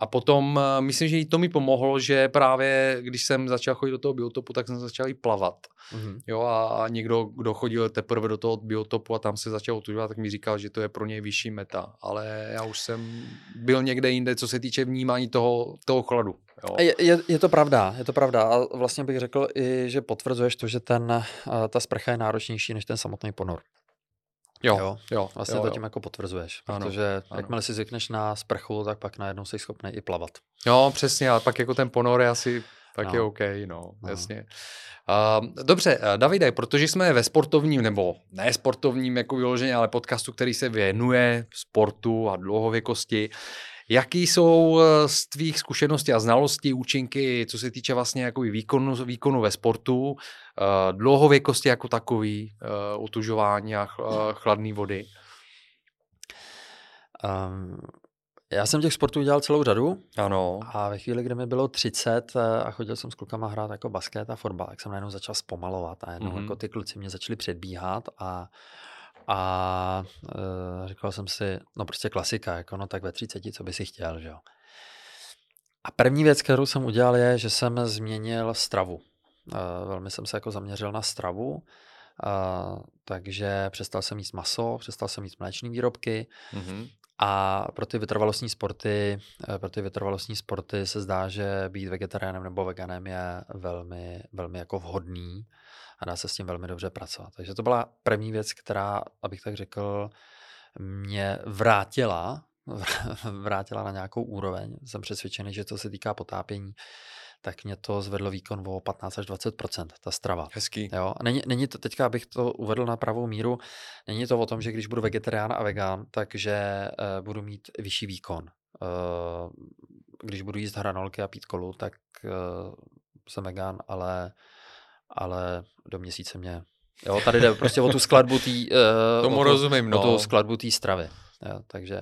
[SPEAKER 2] A potom uh, myslím, že i to mi pomohlo, že právě když jsem začal chodit do toho biotopu, tak jsem začal i plavat. Mm-hmm. Jo, a, někdo, kdo chodil teprve do toho biotopu a tam se začal otužovat, tak mi říkal, že to je pro něj vyšší meta. Ale já už jsem byl někde jinde, co se týče vnímání toho, toho chladu. Jo.
[SPEAKER 1] Je, je, je to pravda, je to pravda. A vlastně bych řekl i, že potvrzuješ to, že ten, uh, ta sprcha je náročnější než ten samotný ponor.
[SPEAKER 2] Jo, jo, jo
[SPEAKER 1] vlastně
[SPEAKER 2] jo,
[SPEAKER 1] to tím jo. jako potvrzuješ, ano, protože ano. jakmile si zvykneš na sprchu, tak pak najednou jsi schopný i plavat.
[SPEAKER 2] Jo, přesně, ale pak jako ten ponor je asi tak no. je OK, no, no. jasně. Uh, dobře, Davide, protože jsme ve sportovním, nebo ne sportovním jako vyloženě, ale podcastu, který se věnuje sportu a dlouhověkosti, Jaký jsou eh, z tvých zkušeností a znalostí, účinky, co se týče vlastně jako výkonu, výkonu ve sportu, uh, dlouhověkosti jako takový, uh, utužování a ch, chladné vody?
[SPEAKER 1] Um, já jsem těch sportů dělal celou řadu.
[SPEAKER 2] Ano.
[SPEAKER 1] A ve chvíli, kdy mi bylo 30 a chodil jsem s klukama hrát jako basket a fotbal, tak jsem najednou začal zpomalovat a jenom mm-hmm. jako ty kluci mě začali předbíhat a a e, říkal jsem si, no prostě klasika, jako no tak ve 30, co by si chtěl, že jo. A první věc, kterou jsem udělal, je, že jsem změnil stravu. E, velmi jsem se jako zaměřil na stravu, e, takže přestal jsem jíst maso, přestal jsem jíst mléčné výrobky mm-hmm. a pro ty vytrvalostní sporty, e, pro ty vytrvalostní sporty se zdá, že být vegetariánem nebo veganem je velmi, velmi jako vhodný a dá se s tím velmi dobře pracovat. Takže to byla první věc, která, abych tak řekl, mě vrátila, vrátila na nějakou úroveň. Jsem přesvědčený, že co se týká potápění, tak mě to zvedlo výkon o 15 až 20 ta strava.
[SPEAKER 2] Hezký.
[SPEAKER 1] Jo? Není, není to, teďka abych to uvedl na pravou míru, není to o tom, že když budu vegetarián a vegan, takže uh, budu mít vyšší výkon. Uh, když budu jíst hranolky a pít kolu, tak uh, jsem vegan, ale ale do měsíce mě... Jo, tady jde prostě o tu skladbu té... Uh,
[SPEAKER 2] Tomu o tu, rozumím, no.
[SPEAKER 1] O tu skladbu té stravy. Jo, takže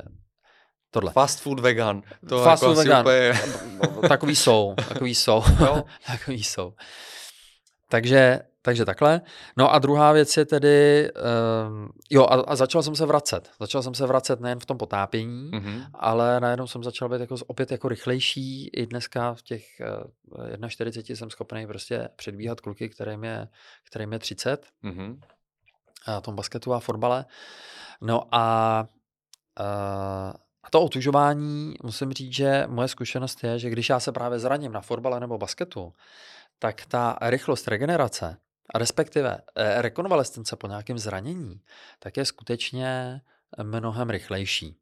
[SPEAKER 1] tohle.
[SPEAKER 2] Fast food vegan.
[SPEAKER 1] To Fast jako food vegan. Úplně... takový jsou, takový jsou. takový jsou. Takže takže takhle. No a druhá věc je tedy, um, jo a, a začal jsem se vracet. Začal jsem se vracet nejen v tom potápění, mm-hmm. ale najednou jsem začal být jako, opět jako rychlejší. I dneska v těch uh, 41 jsem schopný prostě předbíhat kluky, kterým je, kterým je 30. Mm-hmm. A tom basketu a fotbale. No a uh, a to otužování, musím říct, že moje zkušenost je, že když já se právě zraním na fotbale nebo basketu, tak ta rychlost regenerace, a respektive eh, rekonvalescence po nějakém zranění, tak je skutečně mnohem rychlejší.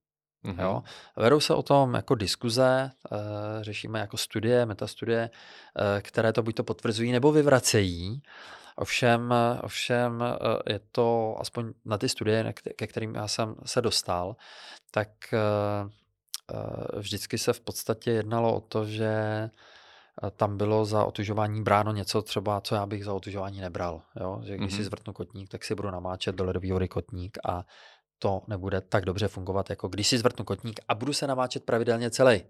[SPEAKER 1] Mm-hmm. Jo? Vedou se o tom jako diskuze, e, řešíme jako studie, metastudie, e, které to buď to potvrzují nebo vyvracejí. Ovšem, ovšem je to, aspoň na ty studie, ke kterým já jsem se dostal, tak vždycky se v podstatě jednalo o to, že tam bylo za otužování bráno něco třeba, co já bych za otužování nebral. Jo? Že když mm-hmm. si mhm. zvrtnu kotník, tak si budu namáčet do ledový kotník a to nebude tak dobře fungovat, jako když si zvrtnu kotník a budu se namáčet pravidelně celý.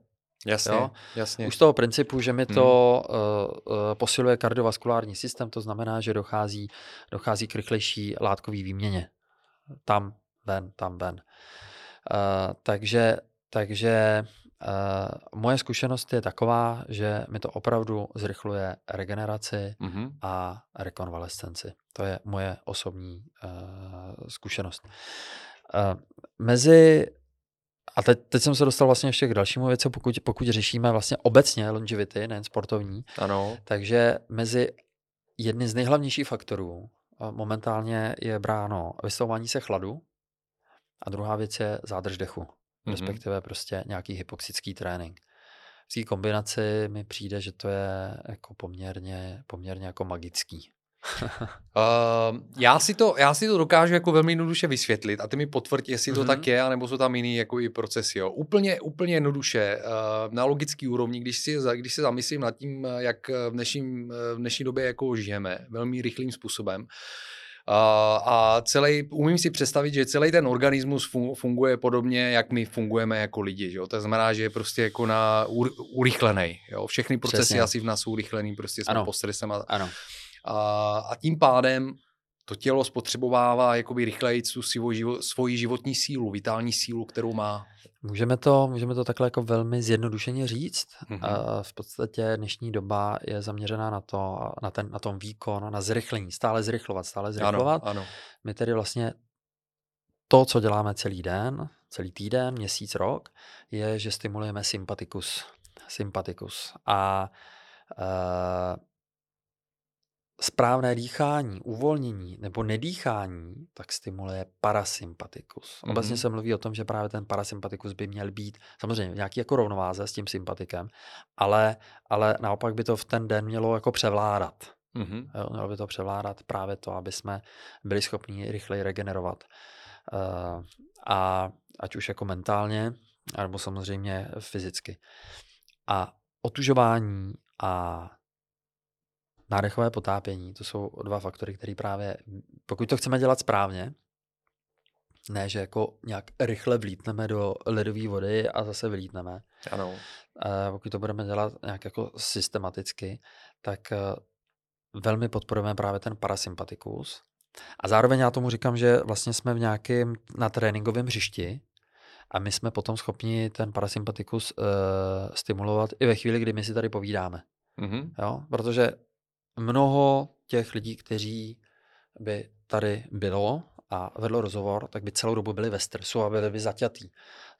[SPEAKER 2] Jasně, jo? jasně.
[SPEAKER 1] Už z toho principu, že mi to hmm. uh, uh, posiluje kardiovaskulární systém, to znamená, že dochází, dochází k rychlejší látkové výměně. Tam ven, tam ven. Uh, takže takže uh, moje zkušenost je taková, že mi to opravdu zrychluje regeneraci mm-hmm. a rekonvalescenci. To je moje osobní uh, zkušenost. Uh, mezi a teď, teď jsem se dostal vlastně ještě k dalšímu věci, pokud, pokud řešíme vlastně obecně longevity, nejen sportovní.
[SPEAKER 2] Ano.
[SPEAKER 1] Takže mezi jedny z nejhlavnějších faktorů momentálně je bráno vystavování se chladu a druhá věc je zádrž dechu, mm-hmm. respektive prostě nějaký hypoxický trénink. V té kombinaci mi přijde, že to je jako poměrně, poměrně jako magický
[SPEAKER 2] uh, já, si to, já si to dokážu jako velmi jednoduše vysvětlit a ty mi potvrď, jestli to mm-hmm. tak je, anebo jsou tam jiný jako i procesy. Jo. Úplně, úplně jednoduše, uh, na logický úrovni, když si, když se zamyslím nad tím, jak v, dnešním, v dnešní době jako žijeme, velmi rychlým způsobem, Uh, a celý, umím si představit, že celý ten organismus funguje podobně, jak my fungujeme jako lidi. Že jo? To znamená, že je prostě jako na urychlený. Všechny procesy Přesně. asi v nás jsou urychlený, prostě jsme ano. pod stresem. A,
[SPEAKER 1] ano.
[SPEAKER 2] A, a tím pádem to tělo spotřebovává jakoby rychleji tu svoji životní sílu, vitální sílu, kterou má.
[SPEAKER 1] Můžeme to, můžeme to takhle jako velmi zjednodušeně říct. Mm-hmm. V podstatě dnešní doba je zaměřená na to, na, ten, na tom výkon, na zrychlení, stále zrychlovat, stále zrychlovat.
[SPEAKER 2] Ano, ano.
[SPEAKER 1] My tedy vlastně to, co děláme celý den, celý týden, měsíc, rok, je, že stimulujeme sympatikus. Sympatikus. A uh, správné dýchání, uvolnění nebo nedýchání, tak stimuluje parasympatikus. Mm-hmm. Obecně se mluví o tom, že právě ten parasympatikus by měl být samozřejmě nějaký jako rovnováze s tím sympatikem, ale, ale naopak by to v ten den mělo jako převládat. Mm-hmm. Jo, mělo by to převládat právě to, aby jsme byli schopni rychleji regenerovat. Uh, a ať už jako mentálně, nebo samozřejmě fyzicky. A otužování a nádechové potápění, to jsou dva faktory, které právě, pokud to chceme dělat správně, ne, že jako nějak rychle vlítneme do ledové vody a zase vylítneme.
[SPEAKER 2] Ano.
[SPEAKER 1] Pokud to budeme dělat nějak jako systematicky, tak eh, velmi podporujeme právě ten parasympatikus. A zároveň já tomu říkám, že vlastně jsme v nějakém na tréninkovém hřišti a my jsme potom schopni ten parasympatikus uh, stimulovat i ve chvíli, kdy my si tady povídáme. Mm-hmm. Jo? Protože mnoho těch lidí, kteří by tady bylo a vedlo rozhovor, tak by celou dobu byli ve stresu a byli by zaťatý.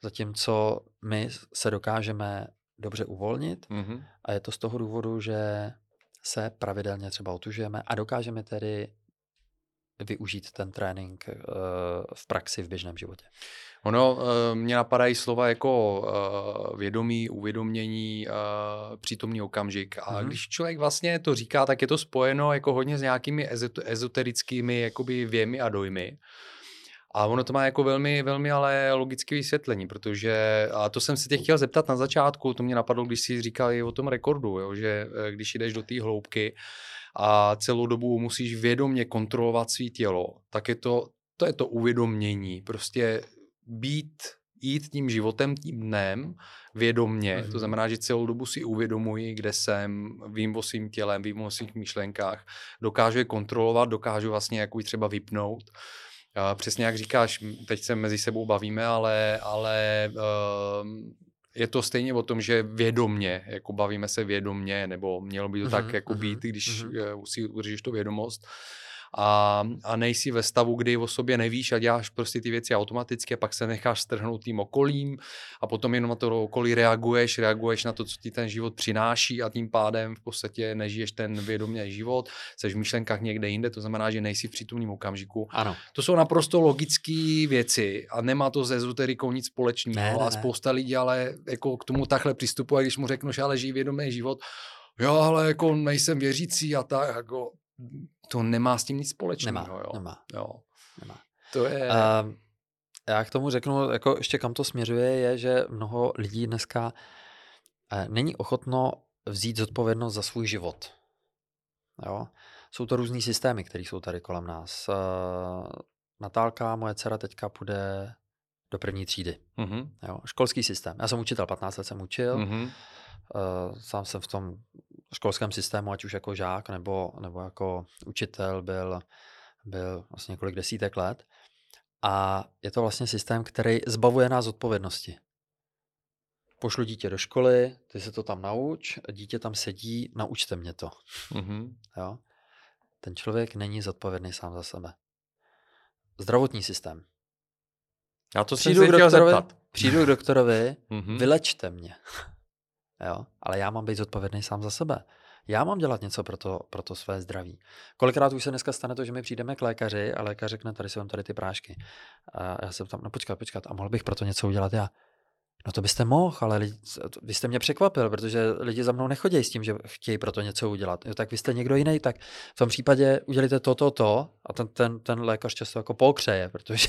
[SPEAKER 1] Zatímco my se dokážeme dobře uvolnit mm-hmm. a je to z toho důvodu, že se pravidelně třeba otužujeme a dokážeme tedy využít ten trénink uh, v praxi, v běžném životě.
[SPEAKER 2] Ono, uh, mě napadají slova jako uh, vědomí, uvědomění, přítomný okamžik. A mm-hmm. když člověk vlastně to říká, tak je to spojeno jako hodně s nějakými ezoterickými jakoby věmi a dojmy. A ono to má jako velmi, velmi ale logické vysvětlení, protože, a to jsem se tě chtěl zeptat na začátku, to mě napadlo, když jsi říkal i o tom rekordu, jo, že když jdeš do té hloubky, a celou dobu musíš vědomě kontrolovat svý tělo, tak je to, to je to uvědomění. Prostě být jít tím životem, tím dnem vědomně. Mm-hmm. To mhm. znamená, že celou dobu si uvědomuji, kde jsem, vím o svým tělem, vím o svých myšlenkách, dokážu je kontrolovat, dokážu vlastně jako třeba vypnout. Uh, přesně jak říkáš, teď se mezi sebou bavíme, ale, ale uh, je to stejně o tom, že vědomně, jako bavíme se vědomně, nebo mělo by to mm-hmm, tak jako mm-hmm, být, když mm-hmm. si udržíš tu vědomost a, a nejsi ve stavu, kdy o sobě nevíš a děláš prostě ty věci automaticky a pak se necháš strhnout tím okolím a potom jenom na to okolí reaguješ, reaguješ na to, co ti ten život přináší a tím pádem v podstatě nežiješ ten vědomě život, jsi v myšlenkách někde jinde, to znamená, že nejsi v přítomném okamžiku.
[SPEAKER 1] Ano.
[SPEAKER 2] To jsou naprosto logické věci a nemá to s ezoterikou nic společného ne, ne, ne. a spousta lidí ale jako k tomu takhle přistupuje, když mu řeknu, že ale žijí vědomý život, jo, ale jako nejsem věřící a tak, jako to nemá s tím nic společného.
[SPEAKER 1] Nemá,
[SPEAKER 2] jo.
[SPEAKER 1] nemá.
[SPEAKER 2] Jo.
[SPEAKER 1] nemá.
[SPEAKER 2] To je...
[SPEAKER 1] Uh, já k tomu řeknu, jako ještě kam to směřuje, je, že mnoho lidí dneska uh, není ochotno vzít zodpovědnost za svůj život. Jo? Jsou to různý systémy, které jsou tady kolem nás. Uh, Natálka, moje dcera, teďka půjde do první třídy. Mm-hmm. Jo? Školský systém. Já jsem učitel, 15 let jsem učil. Mm-hmm. Uh, sám jsem v tom školském systému, ať už jako žák nebo, nebo jako učitel, byl, byl vlastně několik desítek let. A je to vlastně systém, který zbavuje nás odpovědnosti. Pošlu dítě do školy, ty se to tam nauč, dítě tam sedí, naučte mě to. Mm-hmm. Jo? Ten člověk není zodpovědný sám za sebe. Zdravotní systém.
[SPEAKER 2] Já to přijdu jsem se chtěl zeptat.
[SPEAKER 1] Přijdu k doktorovi, mm-hmm. vylečte mě. Jo? Ale já mám být zodpovědný sám za sebe. Já mám dělat něco pro to, pro to své zdraví. Kolikrát už se dneska stane to, že my přijdeme k lékaři a lékař řekne, tady jsou tady ty prášky. A já jsem tam, no počkat, počkat, a mohl bych pro to něco udělat já. No to byste mohl, ale lidi, vy jste mě překvapil, protože lidi za mnou nechodí s tím, že chtějí pro to něco udělat. Jo, tak vy jste někdo jiný, tak v tom případě udělíte to, to, to a ten, ten, ten lékař často jako pokřeje, protože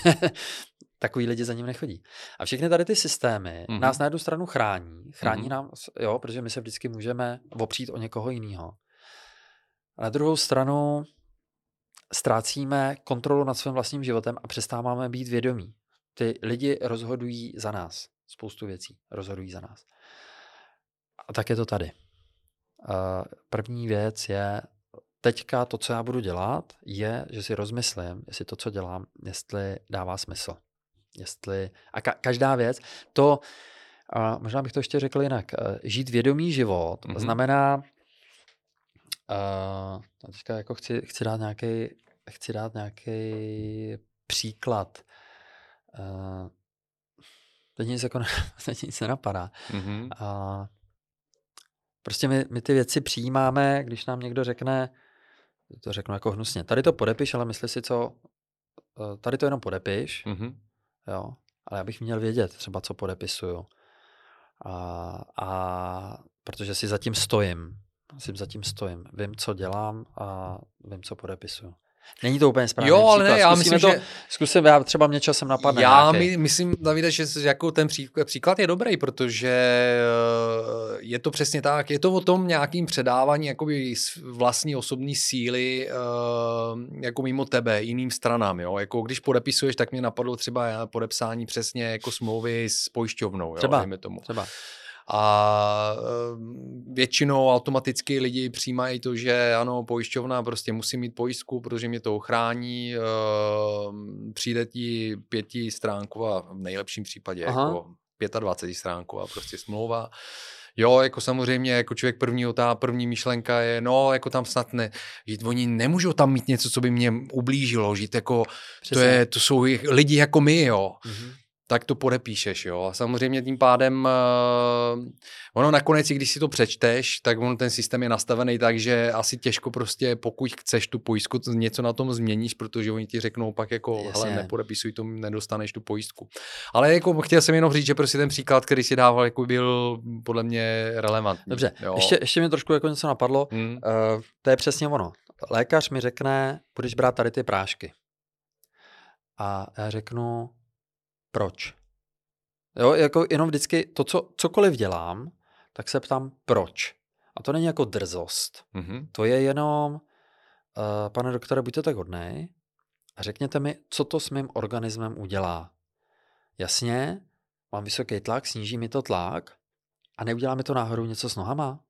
[SPEAKER 1] takový lidi za ním nechodí. A všechny tady ty systémy mm-hmm. nás na jednu stranu chrání, chrání mm-hmm. nám, jo, protože my se vždycky můžeme opřít o někoho jiného. A na druhou stranu ztrácíme kontrolu nad svým vlastním životem a přestáváme být vědomí. Ty lidi rozhodují za nás. Spoustu věcí rozhodují za nás. A tak je to tady. První věc je, teďka to, co já budu dělat, je, že si rozmyslím, jestli to, co dělám, jestli dává smysl. Jestli, a ka- každá věc, to, a možná bych to ještě řekl jinak, eh, žít vědomý život mm-hmm. znamená, uh, teďka jako chci, chci dát nějaký, chci dát nějaký příklad. Uh, teď nic, jako, teď nic nenapadá. Mm-hmm. A prostě my, my ty věci přijímáme, když nám někdo řekne, to řeknu jako hnusně, tady to podepiš, ale mysli si, co, tady to jenom podepiš, mm-hmm jo. Ale já bych měl vědět třeba, co podepisuju. A, a protože si zatím stojím. Si zatím stojím. Vím, co dělám a vím, co podepisuju. Není to úplně správný
[SPEAKER 2] Jo, ale příklad. ne, já myslím, to, že...
[SPEAKER 1] Zkusím, já třeba mě časem napadne.
[SPEAKER 2] Já my, myslím, Davide, že jako ten příklad je dobrý, protože eh, je to přesně tak, je to o tom nějakým předávání jakoby vlastní osobní síly eh, jako mimo tebe, jiným stranám, jo. Jako když podepisuješ, tak mě napadlo třeba podepsání přesně jako smlouvy s pojišťovnou, jo,
[SPEAKER 1] třeba, tomu. třeba
[SPEAKER 2] a ehm, většinou automaticky lidi přijímají to, že ano, pojišťovna prostě musí mít pojistku, protože mě to ochrání, ehm, přijde ti pěti stránková, v nejlepším případě Aha. jako 25 stránková prostě smlouva, Jo, jako samozřejmě, jako člověk prvního, ta první myšlenka je, no, jako tam snad ne, že oni nemůžou tam mít něco, co by mě ublížilo, žít jako, to, je, to jsou lidi jako my, jo. Mm-hmm tak to podepíšeš, jo. A samozřejmě tím pádem, uh, ono nakonec, když si to přečteš, tak on ten systém je nastavený tak, že asi těžko prostě, pokud chceš tu pojistku, něco na tom změníš, protože oni ti řeknou pak jako, Jasně. hele, nepodepisuj to, nedostaneš tu pojistku. Ale jako chtěl jsem jenom říct, že prostě ten příklad, který si dával, jako byl podle mě relevantní.
[SPEAKER 1] Dobře, jo. Ještě, ještě mi trošku jako něco napadlo. Hmm. Uh, to je přesně ono. Lékař mi řekne, budeš brát tady ty prášky. A já řeknu, proč. Jo, jako jenom vždycky to, co, cokoliv dělám, tak se ptám proč. A to není jako drzost. Mm-hmm. To je jenom, uh, pane doktore, buďte tak hodnej a řekněte mi, co to s mým organismem udělá. Jasně, mám vysoký tlak, sníží mi to tlak a neudělá mi to náhodou něco s nohama,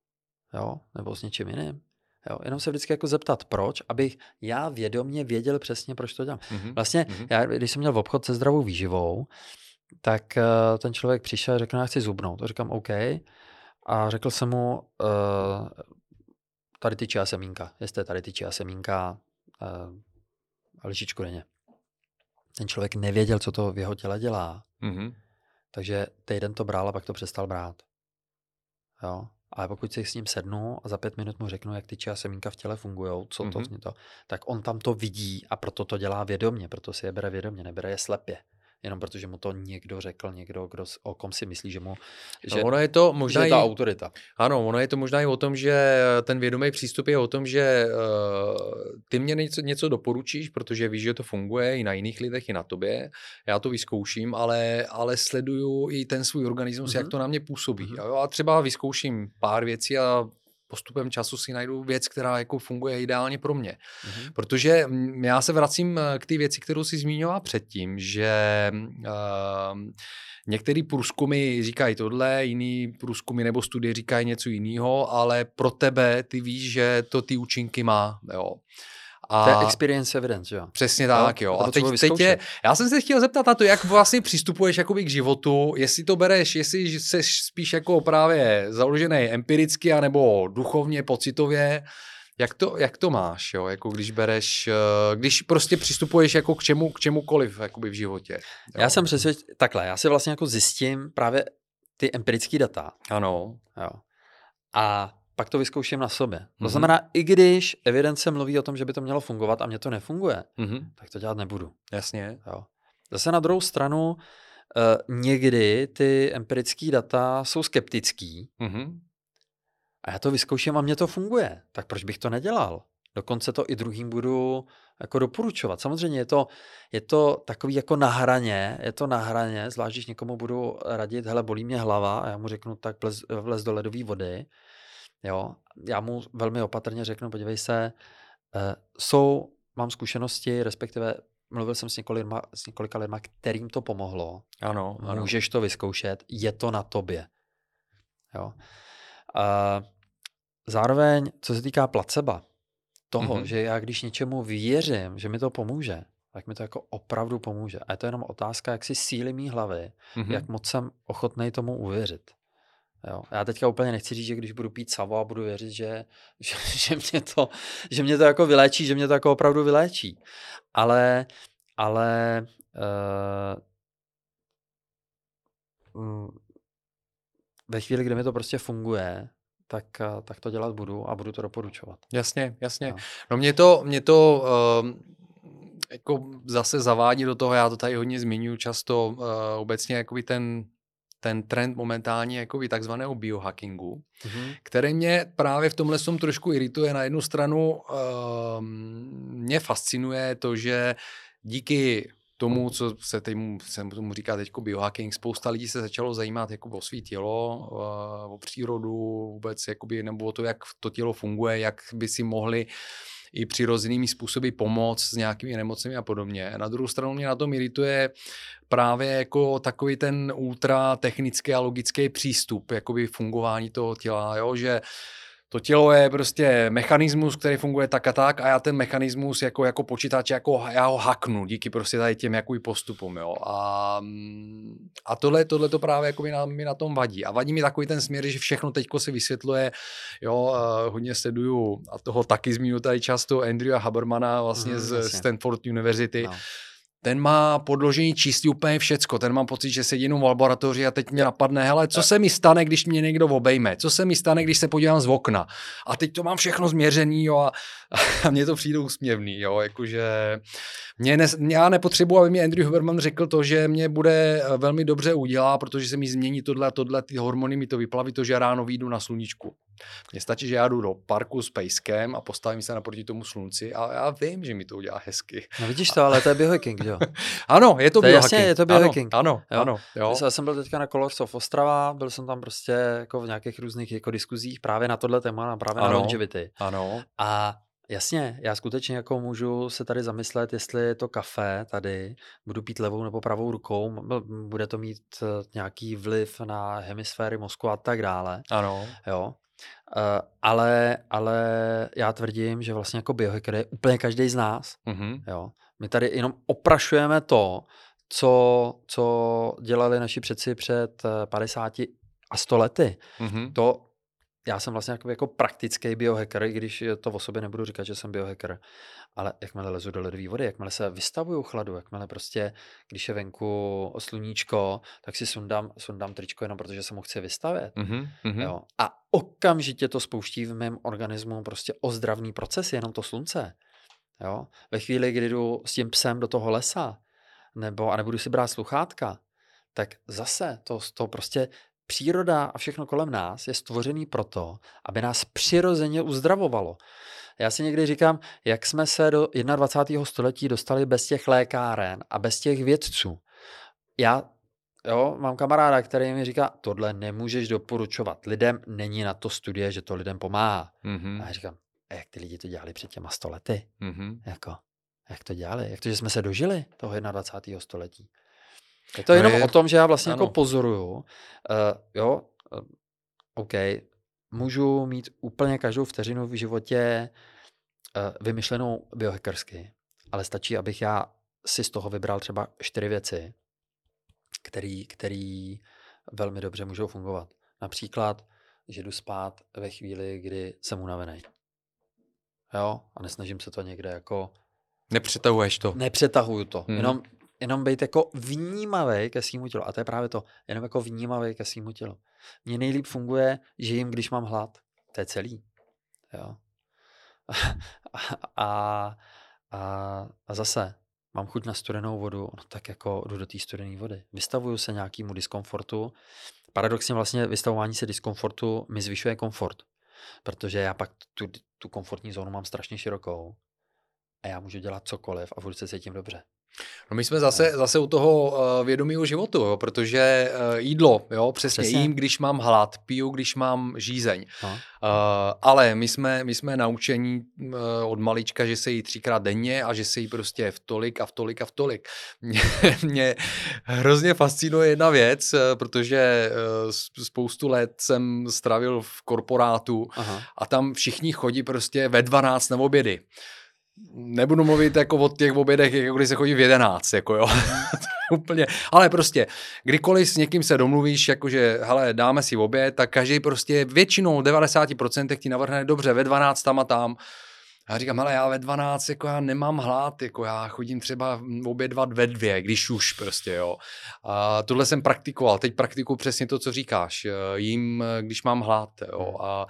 [SPEAKER 1] jo, nebo s něčím jiným. Jo, jenom se vždycky jako zeptat, proč, abych já vědomě věděl přesně, proč to dělám. Mm-hmm. Vlastně, mm-hmm. já, když jsem měl v obchod se zdravou výživou, tak uh, ten člověk přišel a řekl, no, já chci zubnout. To říkám, OK. A řekl jsem mu, uh, tady ty čia semínka, jestli tady ty čia semínka uh, a lžičku denně. Ten člověk nevěděl, co to v jeho těle dělá. Mm-hmm. Takže týden to bral a pak to přestal brát. Jo? Ale pokud si s ním sednu a za pět minut mu řeknu, jak ty čia semínka v těle fungují, co mm-hmm. to, mhm. to, tak on tam to vidí a proto to dělá vědomě, proto si je bere vědomě, nebere je slepě jenom protože mu to někdo řekl, někdo, kdo, o kom si myslí, že mu
[SPEAKER 2] no, že, no ono je to možná
[SPEAKER 1] že je ta i, autorita.
[SPEAKER 2] Ano, ono je to možná i o tom, že ten vědomý přístup je o tom, že uh, ty mě něco, něco doporučíš, protože víš, že to funguje i na jiných lidech, i na tobě. Já to vyzkouším, ale, ale sleduju i ten svůj organismus, mm-hmm. jak mhm. to na mě působí. Mm-hmm. A třeba vyzkouším pár věcí a postupem času si najdu věc, která jako funguje ideálně pro mě. Mm-hmm. Protože já se vracím eh, k té věci, kterou si zmínila předtím, že uh, některé průzkumy říkají tohle, jiný průzkumy nebo studie říkají něco jiného, ale pro tebe ty víš, že to ty účinky má. Jo.
[SPEAKER 1] A to je experience evidence, jo?
[SPEAKER 2] Přesně tak, jo. A teď, teď je, já jsem se chtěl zeptat na to, jak vlastně přistupuješ jakoby k životu, jestli to bereš, jestli jsi spíš jako právě založený empiricky, anebo duchovně, pocitově, jak to, jak to máš, jo? Jako když bereš, eh, když prostě přistupuješ jako k, čemu, k čemukoliv jakoby v životě.
[SPEAKER 1] Jo? Já jsem přesvědčen, takhle, já si vlastně jako zjistím právě ty empirické data.
[SPEAKER 2] Ano.
[SPEAKER 1] Jo. A pak to vyzkouším na sobě. Mm-hmm. To mhm. znamená, i když evidence mluví o tom, že by to mělo fungovat a mě to nefunguje, mm-hmm. tak to dělat nebudu.
[SPEAKER 2] Jasně.
[SPEAKER 1] Jo. Zase na druhou stranu, uh, někdy ty empirické data jsou skeptický mm-hmm. a já to vyzkouším a mě to funguje. Tak proč bych to nedělal? Dokonce to i druhým budu jako doporučovat. Samozřejmě je to, je to takový jako na hraně, je to na hraně, zvlášť když někomu budu radit, hele, bolí mě hlava a já mu řeknu, tak vlez, vlez do ledové vody, Jo, já mu velmi opatrně řeknu, podívej se, uh, jsou, mám zkušenosti, respektive mluvil jsem s několika, s několika lidma, kterým to pomohlo.
[SPEAKER 2] Ano,
[SPEAKER 1] ano. Můžeš to vyzkoušet, je to na tobě. Jo. Uh, zároveň, co se týká placeba, toho, mm-hmm. že já když něčemu věřím, že mi to pomůže, tak mi to jako opravdu pomůže. A je to jenom otázka, jak si síly mý hlavy, mm-hmm. jak moc jsem ochotný tomu uvěřit. Jo. Já teďka úplně nechci říct, že když budu pít savo a budu věřit, že, že, že, mě to, že mě to jako vyléčí, že mě to jako opravdu vyléčí. Ale, ale uh, ve chvíli, kdy mi to prostě funguje, tak, tak to dělat budu a budu to doporučovat.
[SPEAKER 2] Jasně, jasně. No, no mě to, mě to uh, jako zase zavádí do toho, já to tady hodně zmiňuji často, uh, obecně jakoby ten ten trend momentálně jako takzvaného biohackingu, mm-hmm. který mě právě v tomhle som trošku irituje. Na jednu stranu uh, mě fascinuje to, že díky tomu, co se tomu, se tomu říká teď biohacking, spousta lidí se začalo zajímat jako o svý tělo, uh, o přírodu vůbec, jakoby, nebo o to, jak to tělo funguje, jak by si mohli i přirozenými způsoby pomoct s nějakými nemocemi a podobně. Na druhou stranu mě na tom irituje právě jako takový ten ultra technický a logický přístup jakoby fungování toho těla, jo? že to tělo je prostě mechanismus, který funguje tak a tak a já ten mechanismus jako, jako počítač, jako já ho haknu díky prostě tady těm jaký postupům, jo. A, a tohle, tohle to právě jako mi na, mi na tom vadí. A vadí mi takový ten směr, že všechno teďko se vysvětluje, jo, hodně sleduju a toho taky zmínu tady často Andrewa Habermana vlastně mm, z Stanford University, no ten má podložení čistý úplně všecko. Ten mám pocit, že sedí jenom v laboratoři a teď mě napadne, hele, co se mi stane, když mě někdo obejme? Co se mi stane, když se podívám z okna? A teď to mám všechno změřený, jo, a, a mně to přijde úsměvný, jo, jakože mě ne, já nepotřebuji, aby mi Andrew Huberman řekl to, že mě bude eh, velmi dobře udělá, protože se mi změní tohle a tohle, ty hormony mi to vyplaví, to, že ráno vyjdu na sluníčku. Mně stačí, že já jdu do parku s pejskem a postavím se naproti tomu slunci a já vím, že mi to udělá hezky.
[SPEAKER 1] No vidíš to, ale to je biohacking, jo?
[SPEAKER 2] ano, je to, to biohacking.
[SPEAKER 1] Jasně, je to biohacking.
[SPEAKER 2] Ano, ano, ano
[SPEAKER 1] jo. Já jsem byl teďka na Colors of Ostrava, byl jsem tam prostě jako v nějakých různých jako diskuzích právě na tohle téma, právě ano, na longevity.
[SPEAKER 2] Ano.
[SPEAKER 1] A Jasně, já skutečně jako můžu se tady zamyslet, jestli je to kafe tady, budu pít levou nebo pravou rukou, bude to mít eh, nějaký vliv na hemisféry mozku a tak dále.
[SPEAKER 2] Ano.
[SPEAKER 1] Jo. Uh, ale, ale já tvrdím, že vlastně jako biohacker je úplně každý z nás. Mm-hmm. Jo. My tady jenom oprašujeme to, co, co dělali naši předci před 50 eh, a 100 lety. Mm-hmm. To já jsem vlastně jako, jako praktický biohacker, i když to o sobě nebudu říkat, že jsem biohacker, ale jakmile lezu do ledové vody, jakmile se vystavuju chladu, jakmile prostě, když je venku sluníčko, tak si sundám, sundám tričko jenom protože se mu chci vystavět. Mm-hmm. Jo. A okamžitě to spouští v mém organismu prostě ozdravný proces, jenom to slunce. Jo. Ve chvíli, kdy jdu s tím psem do toho lesa, nebo a nebudu si brát sluchátka, tak zase to, to prostě příroda a všechno kolem nás je stvořený proto, aby nás přirozeně uzdravovalo. Já si někdy říkám, jak jsme se do 21. století dostali bez těch lékáren a bez těch vědců. Já jo, mám kamaráda, který mi říká, tohle nemůžeš doporučovat lidem, není na to studie, že to lidem pomáhá. Mm-hmm. A já říkám, a jak ty lidi to dělali před těma stolety? Mm-hmm. Jako, jak to dělali? Jak to, že jsme se dožili toho 21. století? Je to no jenom je... o tom, že já vlastně jako ano. jako pozoruju, uh, jo, uh, OK, můžu mít úplně každou vteřinu v životě uh, vymyšlenou biohackersky, ale stačí, abych já si z toho vybral třeba čtyři věci, který, který velmi dobře můžou fungovat. Například, že jdu spát ve chvíli, kdy jsem unavený. Jo, a nesnažím se to někde jako...
[SPEAKER 2] Nepřetahuješ to.
[SPEAKER 1] Nepřetahuju to. Hmm. Jenom jenom být jako vnímavý ke svýmu tělu. A to je právě to. Jenom jako vnímavý ke svýmu tělu. Mně nejlíp funguje, že jim, když mám hlad. To je celý. Jo. a, a, a zase mám chuť na studenou vodu, no tak jako jdu do té studené vody. Vystavuju se nějakému diskomfortu. Paradoxně vlastně vystavování se diskomfortu mi zvyšuje komfort, protože já pak tu, tu komfortní zónu mám strašně širokou a já můžu dělat cokoliv a budu se cítím dobře.
[SPEAKER 2] No my jsme zase, zase u toho uh, vědomího životu, jo, protože uh, jídlo, jo, přesně, přesně jím, když mám hlad, piju, když mám žízeň. Uh, ale my jsme, my jsme naučení uh, od malička, že se jí třikrát denně a že se jí prostě v tolik a v tolik a v tolik. Mě, mě hrozně fascinuje jedna věc, uh, protože uh, spoustu let jsem stravil v korporátu Aha. a tam všichni chodí prostě ve 12 na obědy nebudu mluvit jako o těch obědech, jako když se chodí v 11, jako jo. úplně, ale prostě, kdykoliv s někým se domluvíš, jakože, hele, dáme si oběd, tak každý prostě většinou 90% ti navrhne dobře, ve 12 tam a tam. Já říkám, ale já ve 12, jako já nemám hlad, jako já chodím třeba obědvat ve dvě, když už prostě, jo. A tohle jsem praktikoval, teď praktikuju přesně to, co říkáš, jím, když mám hlad, jo. A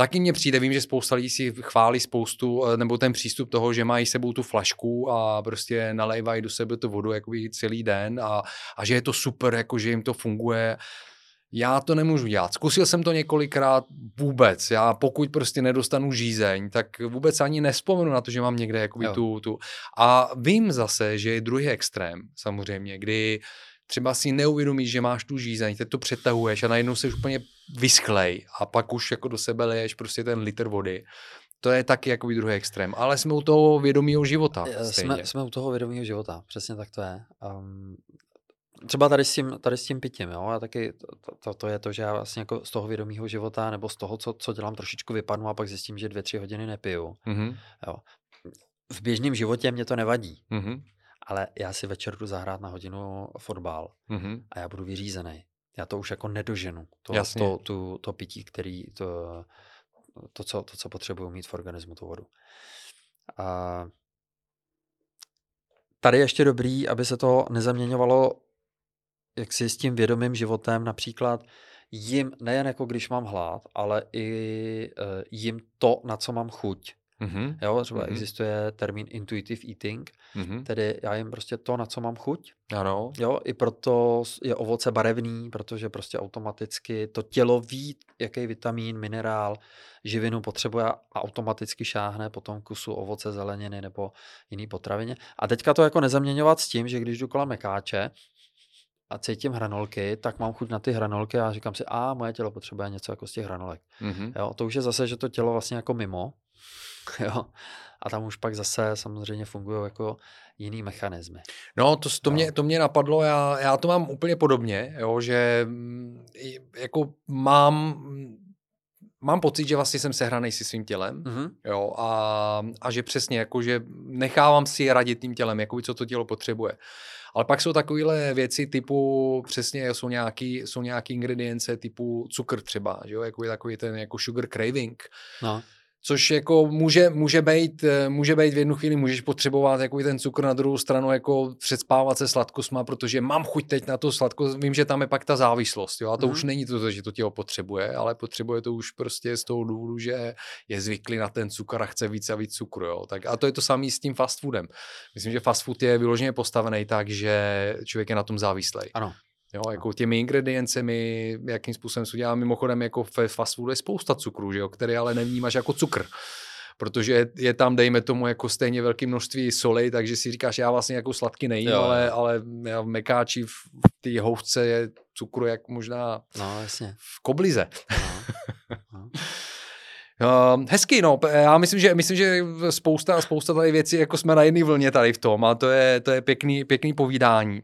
[SPEAKER 2] Taky mně přijde, vím, že spousta lidí si chválí spoustu, eh, nebo ten přístup toho, že mají sebou tu flašku a prostě nalévají do sebe tu vodu jakoby celý den a, a že je to super, jako že jim to funguje. Já to nemůžu dělat. Zkusil jsem to několikrát vůbec. Já pokud prostě nedostanu žízeň, tak vůbec ani nespomenu na to, že mám někde jakoby tu, tu. A vím zase, že je druhý extrém samozřejmě, kdy třeba si neuvědomíš, že máš tu žízeň, teď to přetahuješ a najednou jsi úplně vyschlej a pak už jako do sebe leješ prostě ten litr vody. To je taky jako druhý extrém, ale jsme u toho vědomího života.
[SPEAKER 1] Jsme, jsme u toho vědomího života, přesně tak to je. Um, třeba tady s tím, tady s tím pitím, jo, a taky to, to, to, je to, že já vlastně jako z toho vědomího života nebo z toho, co, co dělám, trošičku vypadnu a pak zjistím, že dvě, tři hodiny nepiju. Mm-hmm. Jo. V běžném životě mě to nevadí. Mm-hmm ale já si večer jdu zahrát na hodinu fotbal mm-hmm. a já budu vyřízený. Já to už jako nedoženu. To, Jasně. to, to, to pití, který, to, to, co, to, co potřebuju mít v organismu, tu vodu. A tady ještě dobrý, aby se to nezaměňovalo jak si s tím vědomým životem, například jim nejen jako když mám hlad, ale i uh, jim to, na co mám chuť. Mm-hmm. Jo, třeba mm-hmm. existuje termín intuitive eating, mm-hmm. tedy já jim prostě to, na co mám chuť.
[SPEAKER 2] Ano.
[SPEAKER 1] Jo, i proto je ovoce barevný, protože prostě automaticky to tělo ví, jaký vitamin, minerál, živinu potřebuje a automaticky šáhne po tom kusu ovoce, zeleniny nebo jiný potravině. A teďka to jako nezaměňovat s tím, že když jdu kolem mekáče, a cítím hranolky, tak mám chuť na ty hranolky a říkám si, a moje tělo potřebuje něco jako z těch hranolek. Mm-hmm. Jo, to už je zase, že to tělo vlastně jako mimo Jo. A tam už pak zase samozřejmě fungují jako jiný mechanismy.
[SPEAKER 2] No, to, to, mě, to mě napadlo, já, já to mám úplně podobně, jo, že mm, jako mám mám pocit, že vlastně jsem sehraný si svým tělem, mm-hmm. jo, a, a že přesně, jako, že nechávám si radit tím tělem, jako co to tělo potřebuje. Ale pak jsou takovéhle věci typu, přesně jsou nějaký, jsou nějaký ingredience typu cukr třeba, že jo, jako je takový ten jako sugar craving. No Což jako může, může, být, eh, může být v jednu chvíli, můžeš potřebovat jako ten cukr na druhou stranu, jako předspávat se sladkosma, protože mám chuť teď na to sladko, vím, že tam je pak ta závislost, jo, a to mm-hmm. už není to, že to tělo potřebuje, ale potřebuje to už prostě z toho důvodu, že je zvyklý na ten cukr a chce víc a víc cukru, jo. Tak, a to je to samé s tím fast foodem. Myslím, že fast food je vyloženě postavený tak, že člověk je na tom závislý.
[SPEAKER 1] Ano.
[SPEAKER 2] Jo, jako těmi ingrediencemi, jakým způsobem se udělá. Mimochodem, jako v fast foodu je spousta cukru, že jo, který ale nevnímáš jako cukr. Protože je tam, dejme tomu, jako stejně velké množství soli, takže si říkáš, já vlastně jako sladký nejím, jo. ale, ale já v mekáči v té houvce je cukru jak možná
[SPEAKER 1] no, jasně.
[SPEAKER 2] v koblize. No. Uh, hezky, no. Já myslím, že, myslím, že spousta, spousta tady věcí, jako jsme na jedné vlně tady v tom a to je, to je pěkný, pěkný povídání.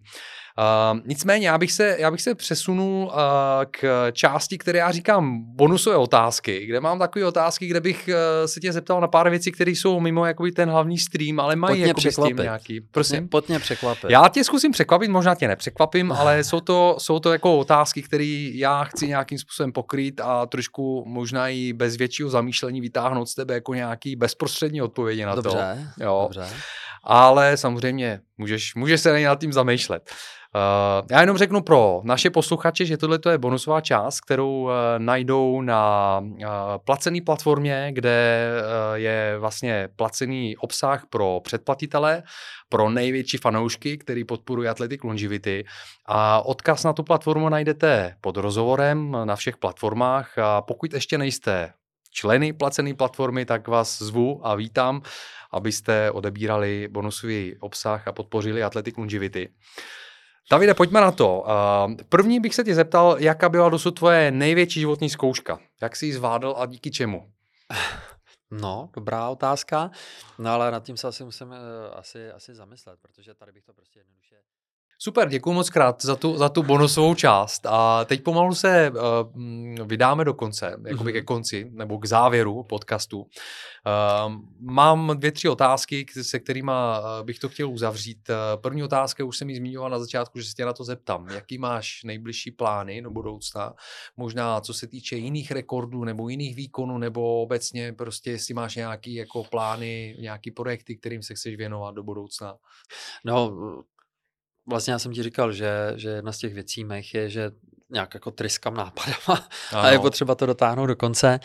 [SPEAKER 2] Uh, nicméně, já bych se, já bych se přesunul uh, k části, které já říkám bonusové otázky, kde mám takové otázky, kde bych uh, se tě zeptal na pár věcí, které jsou mimo jakoby ten hlavní stream, ale mají jako s tím nějaký.
[SPEAKER 1] Prosím? Pojď překvapit.
[SPEAKER 2] Já tě zkusím překvapit, možná tě nepřekvapím, ale jsou to, jsou to jako otázky, které já chci nějakým způsobem pokrýt a trošku možná i bez většího zamýšlení vytáhnout z tebe jako nějaký bezprostřední odpovědi na
[SPEAKER 1] dobře,
[SPEAKER 2] to. Jo.
[SPEAKER 1] Dobře.
[SPEAKER 2] Ale samozřejmě můžeš, můžeš se nad tím zamýšlet. Uh, já jenom řeknu pro naše posluchače, že tohle je bonusová část, kterou uh, najdou na uh, placené platformě, kde uh, je vlastně placený obsah pro předplatitele, pro největší fanoušky, který podporují Athletic Longevity. A odkaz na tu platformu najdete pod rozhovorem na všech platformách. A pokud ještě nejste členy placené platformy, tak vás zvu a vítám, abyste odebírali bonusový obsah a podpořili Athletic Longevity. Davide, pojďme na to. První bych se tě zeptal, jaká byla dosud tvoje největší životní zkouška? Jak jsi ji zvládl a díky čemu?
[SPEAKER 1] No, dobrá otázka. No ale nad tím se asi musíme eh, asi, asi zamyslet, protože tady bych to prostě jednoduše
[SPEAKER 2] Super, děkuji moc krát za tu, za tu bonusovou část. A teď pomalu se uh, vydáme do konce, jakoby ke mhm. konci, nebo k závěru podcastu. Uh, mám dvě, tři otázky, se kterými eh, bych to chtěl uzavřít. První otázka, už jsem ji zmiňoval na začátku, že se tě na to zeptám. Jaký máš nejbližší plány do budoucna? Možná co se týče jiných rekordů nebo jiných výkonů, nebo obecně prostě jestli máš nějaký jako plány, nějaký projekty, kterým se chceš věnovat do budoucna?
[SPEAKER 1] No, vlastně já jsem ti říkal, že, že jedna z těch věcí mých je, že nějak jako tryskám nápadama ano. a je potřeba to dotáhnout do konce,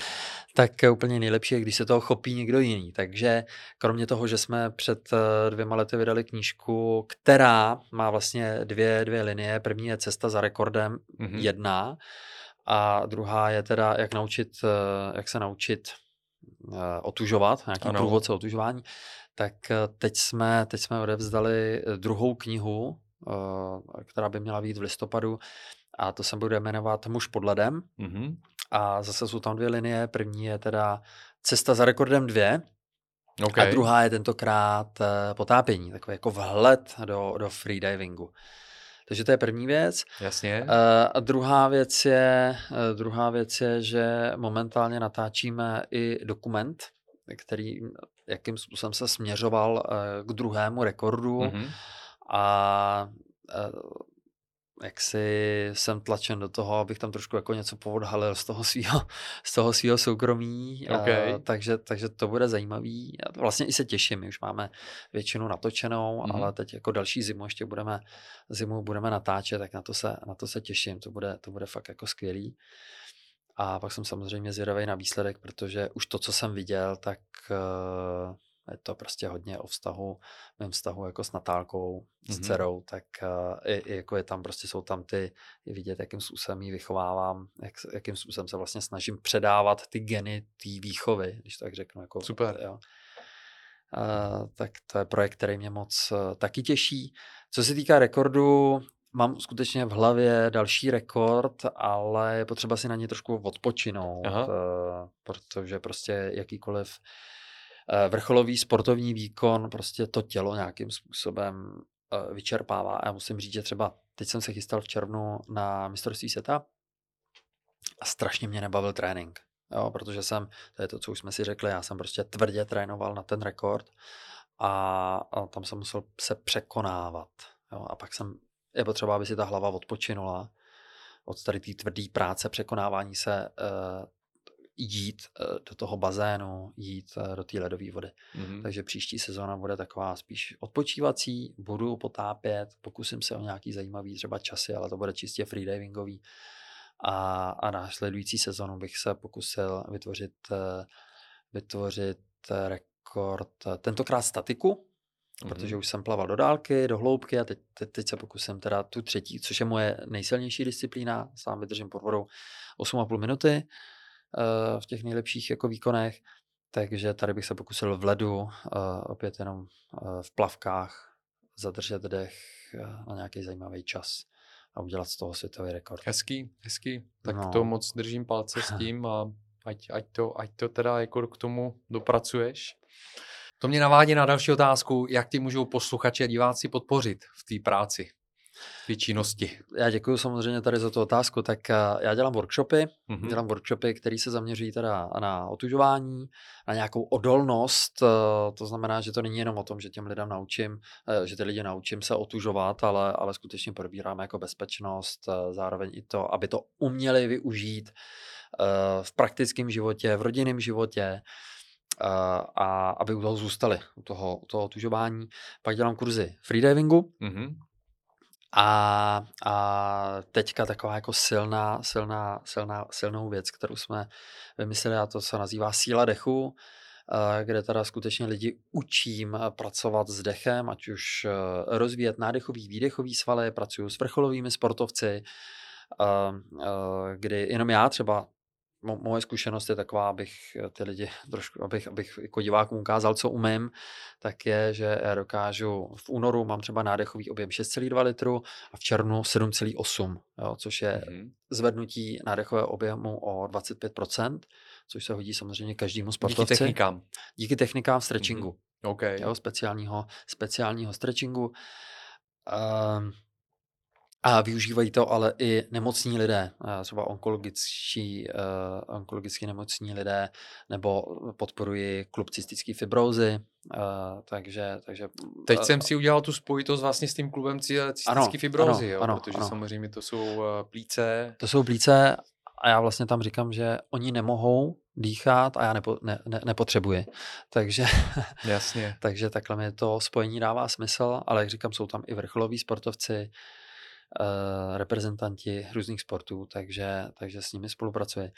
[SPEAKER 1] tak úplně nejlepší je, když se toho chopí někdo jiný. Takže kromě toho, že jsme před eh, dvěma lety vydali knížku, která má vlastně dvě, dvě linie. První je Cesta za rekordem mm-hmm. jedna a druhá je teda, jak naučit, eh, jak se naučit eh, otužovat, nějaký ano. průvodce otužování, tak teď jsme, teď jsme odevzdali druhou knihu, která by měla být v listopadu a to se bude jmenovat Muž pod ledem. Mm-hmm. A zase jsou tam dvě linie. První je teda Cesta za rekordem dvě, okay. a druhá je tentokrát eh, potápění, takový jako vhled do, do freedivingu. Takže to je první věc.
[SPEAKER 2] Jasně.
[SPEAKER 1] Eh, a druhá věc je, druhá věc je, že momentálně natáčíme i dokument, který jakým způsobem se směřoval k druhému rekordu. Mm-hmm a, a jak si jsem tlačen do toho, abych tam trošku jako něco povodhalil z toho svého z toho svýho soukromí, okay. a, takže, takže to bude zajímavý. A vlastně i se těším, my už máme většinu natočenou, mm-hmm. ale teď jako další zimu ještě budeme, zimu budeme natáčet, tak na to se, na to se těším, to bude, to bude fakt jako skvělý. A pak jsem samozřejmě zvědavý na výsledek, protože už to, co jsem viděl, tak uh, je to prostě hodně o vztahu, mém vztahu jako s Natálkou, s mm-hmm. dcerou, tak uh, i, i, jako je tam, prostě jsou tam ty, i vidět, jakým způsobem ji vychovávám, jak, jakým způsobem se vlastně snažím předávat ty geny té výchovy, když tak řeknu. Jako,
[SPEAKER 2] Super.
[SPEAKER 1] Jo. Uh, tak to je projekt, který mě moc uh, taky těší. Co se týká rekordu, mám skutečně v hlavě další rekord, ale je potřeba si na ně trošku odpočinout, uh, protože prostě jakýkoliv vrcholový sportovní výkon prostě to tělo nějakým způsobem eh, vyčerpává. A já musím říct, že třeba teď jsem se chystal v červnu na mistrovství světa a strašně mě nebavil trénink. Jo, protože jsem, to je to, co už jsme si řekli, já jsem prostě tvrdě trénoval na ten rekord a, a tam jsem musel se překonávat. Jo, a pak jsem, je potřeba, aby si ta hlava odpočinula od tady té tvrdé práce, překonávání se, uh, jít uh, do toho bazénu, jít uh, do té ledové vody. Mm-hmm. Takže příští sezóna bude taková spíš odpočívací, budu potápět, pokusím se o nějaký zajímavý třeba časy, ale to bude čistě freedivingový. A, a následující sezónu bych se pokusil vytvořit, vytvořit rekord, tentokrát statiku, mm-hmm. protože už jsem plaval do dálky, do hloubky a teď, teď, teď se pokusím teda tu třetí, což je moje nejsilnější disciplína, sám vydržím pod vodou 8,5 minuty v těch nejlepších jako výkonech, takže tady bych se pokusil v ledu, uh, opět jenom uh, v plavkách, zadržet dech na nějaký zajímavý čas a udělat z toho světový rekord.
[SPEAKER 2] Hezký, hezký. Tak no. to moc držím palce s tím a ať, ať, to, ať to teda jako k tomu dopracuješ. To mě navádí na další otázku, jak ti můžou posluchači a diváci podpořit v té práci, té činnosti.
[SPEAKER 1] Já děkuji samozřejmě tady za tu otázku. Tak eh, já dělám workshopy, mm-hmm. dělám workshopy, které se zaměřují teda na otužování, na nějakou odolnost. Eh, to znamená, že to není jenom o tom, že těm lidem naučím, eh, že ty lidi naučím se otužovat, ale, ale skutečně probíráme jako bezpečnost, zároveň i to, aby to uměli využít v praktickém životě, v rodinném životě a aby u toho zůstali, u toho, u toho tužování. Pak dělám kurzy freedivingu mm-hmm. A, a teďka taková jako silná, silná, silná, silnou věc, kterou jsme vymysleli a to se nazývá síla dechu, kde teda skutečně lidi učím pracovat s dechem, ať už e, rozvíjet nádechový, výdechový svaly, pracuju s vrcholovými sportovci, kdy jenom já třeba moje zkušenost je taková, abych eh, ty lidi trošku, abych, abych jako divákům ukázal, co umím, tak je, že já dokážu, v únoru mám třeba nádechový objem 6,2 litru a v červnu 7,8, jo, což je mm-hmm. zvednutí nádechového objemu o 25%, což se hodí samozřejmě každému sportovci.
[SPEAKER 2] Díky technikám.
[SPEAKER 1] Díky technikám stretchingu.
[SPEAKER 2] Mm-hmm. Okay.
[SPEAKER 1] Jo, speciálního, speciálního stretchingu. Um, a využívají to ale i nemocní lidé, třeba onkologičtí, uh, onkologicky nemocní lidé, nebo podporují klub cystické fibrózy, uh, takže, takže...
[SPEAKER 2] Teď uh, jsem si udělal tu spojitost vlastně s tím klubem cystické fibrózy, ano, jo, ano, protože ano. samozřejmě to jsou plíce.
[SPEAKER 1] To jsou plíce a já vlastně tam říkám, že oni nemohou dýchat a já nepo, ne, ne, nepotřebuji. Takže,
[SPEAKER 2] Jasně.
[SPEAKER 1] takže takhle mi to spojení dává smysl, ale jak říkám, jsou tam i vrcholoví sportovci, reprezentanti různých sportů, takže, takže s nimi spolupracuji.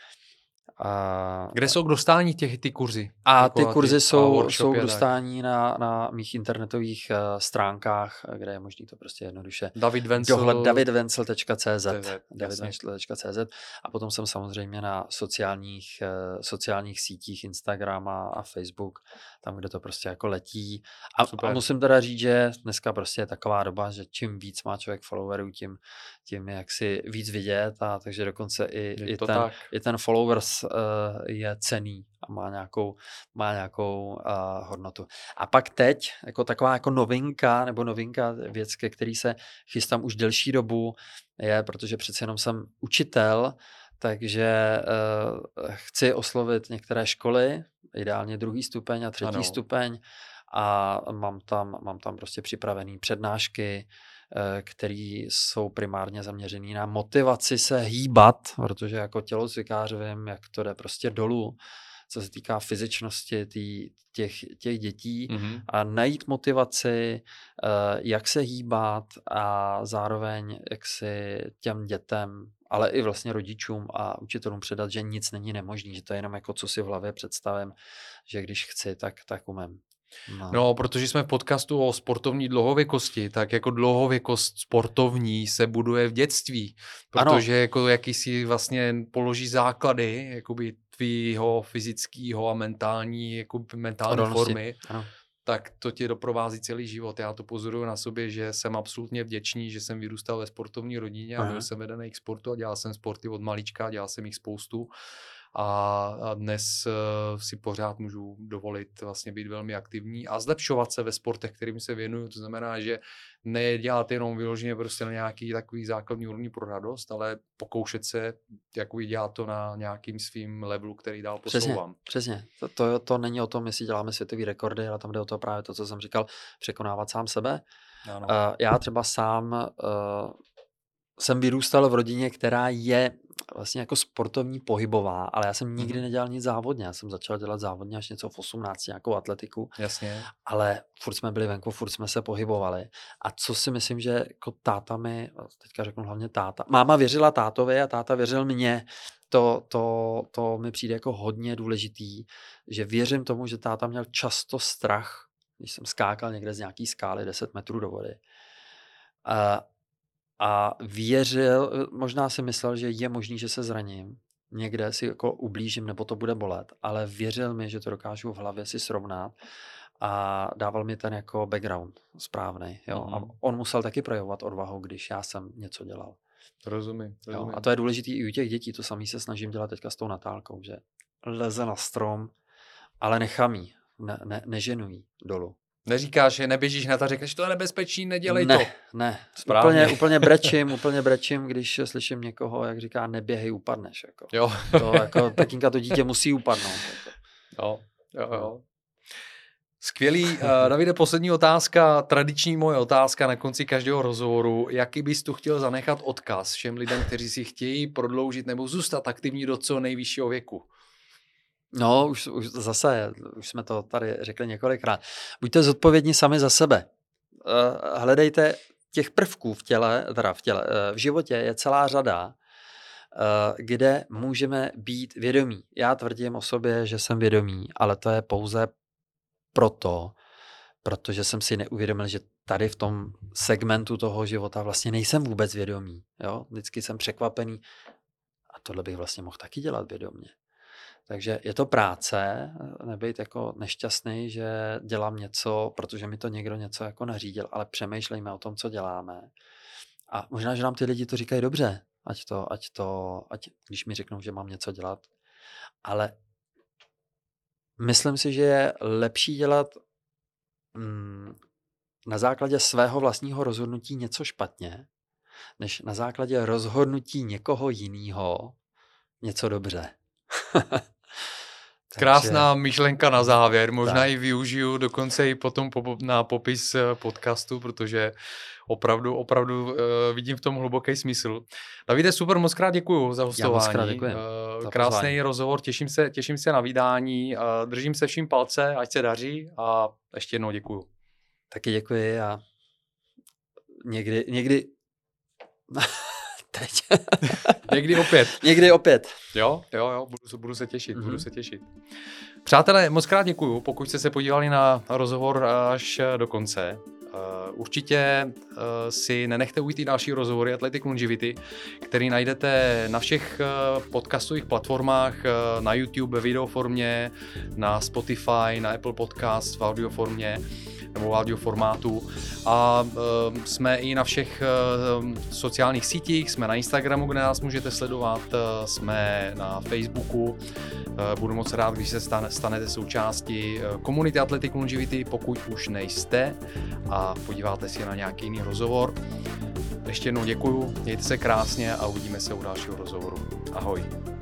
[SPEAKER 2] A, Kde jsou k dostání těch, ty kurzy?
[SPEAKER 1] A jako ty kurzy ty, jsou, jsou k dostání na, na mých internetových uh, stránkách, kde je možný to prostě jednoduše
[SPEAKER 2] David Vencel.
[SPEAKER 1] dohled davidvencel.cz davidvencel.cz a potom jsem samozřejmě na sociálních, uh, sociálních sítích Instagram a, a Facebook, tam, kde to prostě jako letí. A, a musím teda říct, že dneska prostě je taková doba, že čím víc má člověk followerů, tím, tím jak si víc vidět a takže dokonce i, i, ten, i ten followers uh, je cený a má nějakou, má nějakou uh, hodnotu. A pak teď, jako taková jako novinka, nebo novinka, věc, ke který se chystám už delší dobu, je, protože přece jenom jsem učitel, takže uh, chci oslovit některé školy, ideálně druhý stupeň a třetí ano. stupeň a mám tam, mám tam prostě připravené přednášky, který jsou primárně zaměřený na motivaci se hýbat, protože jako tělocvikář vím, jak to jde prostě dolů, co se týká fyzičnosti tý, těch, těch dětí mm-hmm. a najít motivaci, eh, jak se hýbat a zároveň jak si těm dětem, ale i vlastně rodičům a učitelům předat, že nic není nemožný, že to je jenom jako co si v hlavě představím, že když chci, tak, tak umím.
[SPEAKER 2] No. no, protože jsme v podcastu o sportovní dlouhověkosti, tak jako dlouhověkost sportovní se buduje v dětství, protože ano. jako jakýsi vlastně položí základy jakoby tvýho fyzického a mentální, jako mentální Odolnosti. formy. Ano tak to tě doprovází celý život. Já to pozoruju na sobě, že jsem absolutně vděčný, že jsem vyrůstal ve sportovní rodině a byl jsem vedený k sportu a dělal jsem sporty od malička, dělal jsem jich spoustu a dnes uh, si pořád můžu dovolit vlastně být velmi aktivní a zlepšovat se ve sportech, kterým se věnuju. To znamená, že nedělat jenom vyloženě prostě na nějaký takový základní úrovni pro radost, ale pokoušet se jako dělat to na nějakým svým levelu, který dál posouvám.
[SPEAKER 1] Přesně, přesně. To, to, to není o tom, jestli děláme světové rekordy, ale tam jde o to právě to, co jsem říkal, překonávat sám sebe. Ano. Uh, já třeba sám uh, jsem vyrůstal v rodině, která je vlastně jako sportovní pohybová, ale já jsem nikdy mm-hmm. nedělal nic závodně. Já jsem začal dělat závodně až něco v 18, nějakou atletiku.
[SPEAKER 2] Jasně.
[SPEAKER 1] Ale furt jsme byli venku, furt jsme se pohybovali. A co si myslím, že jako táta mi, teďka řeknu hlavně táta, máma věřila tátovi a táta věřil mě. To, to, to mi přijde jako hodně důležitý, že věřím tomu, že táta měl často strach, když jsem skákal někde z nějaký skály 10 metrů do vody. A věřil, možná si myslel, že je možný, že se zraním, někde si jako ublížím nebo to bude bolet, ale věřil mi, že to dokážu v hlavě si srovnat a dával mi ten jako background správný. Jo? Mm-hmm. A on musel taky projevovat odvahu, když já jsem něco dělal.
[SPEAKER 2] Rozumím, rozumím.
[SPEAKER 1] Jo? A to je důležité i u těch dětí, to samý se snažím dělat teďka s tou Natálkou, že leze na strom, ale nechamí, ne, ne, neženují dolů.
[SPEAKER 2] Neříkáš, že neběžíš na to, říkáš, to je nebezpečný, nedělej
[SPEAKER 1] ne,
[SPEAKER 2] to.
[SPEAKER 1] Ne, Správně. Úplně, úplně brečím, úplně brečím, když slyším někoho, jak říká, neběhej, upadneš. Jako.
[SPEAKER 2] Jo.
[SPEAKER 1] To, jako, Pekinka to dítě musí upadnout. Jako.
[SPEAKER 2] Jo, jo, jo. Skvělý. Uh, Davide, poslední otázka, tradiční moje otázka na konci každého rozhovoru. Jaký bys tu chtěl zanechat odkaz všem lidem, kteří si chtějí prodloužit nebo zůstat aktivní do co nejvyššího věku?
[SPEAKER 1] No, už, už zase, už jsme to tady řekli několikrát. Buďte zodpovědní sami za sebe. Eh, hledejte těch prvků v těle, teda v těle, eh, v životě je celá řada, eh, kde můžeme být vědomí. Já tvrdím o sobě, že jsem vědomý, ale to je pouze proto, protože jsem si neuvědomil, že tady v tom segmentu toho života vlastně nejsem vůbec vědomý. Jo? Vždycky jsem překvapený. A tohle bych vlastně mohl taky dělat vědomě. Takže je to práce, nebejt jako nešťastný, že dělám něco, protože mi to někdo něco jako nařídil, ale přemýšlejme o tom, co děláme. A možná, že nám ty lidi to říkají dobře, ať to, ať to, ať, když mi řeknou, že mám něco dělat. Ale myslím si, že je lepší dělat mm, na základě svého vlastního rozhodnutí něco špatně, než na základě rozhodnutí někoho jiného něco dobře.
[SPEAKER 2] Krásná myšlenka na závěr, možná tak. i využiju dokonce i potom na popis eh, podcastu, protože opravdu, opravdu uh, vidím v tom hluboký smysl. Davide, super, moc krát děkuji za hostování. Já moc krát děkuji. Uh, krásný pozvání. rozhovor, těším se, těším se na vydání, uh, držím se vším palce, ať se daří a ještě jednou děkuji.
[SPEAKER 1] Taky děkuji a někdy, někdy
[SPEAKER 2] teď. Někdy opět.
[SPEAKER 1] Někdy opět.
[SPEAKER 2] Jo, jo, jo, budu, budu se těšit, mm-hmm. budu mhm. se těšit. Přátelé, moc krát děkuju, pokud jste se podívali na rozhovor až do konce. Uh, určitě uh, si nenechte ujít i další rozhovory Athletic Longevity, který najdete na všech uh, podcastových platformách, na YouTube ve videoformě, na Spotify, na Apple Podcast v audioformě nebo v audio formátu. A jsme i na všech sociálních sítích, jsme na Instagramu, kde nás můžete sledovat, jsme na Facebooku. Budu moc rád, když se stane, stanete součástí komunity Athletic Longevity, pokud už nejste podíváte si na nějaký jiný rozhovor. Ještě jednou děkuju, mějte se krásně a uvidíme se u dalšího rozhovoru. Ahoj.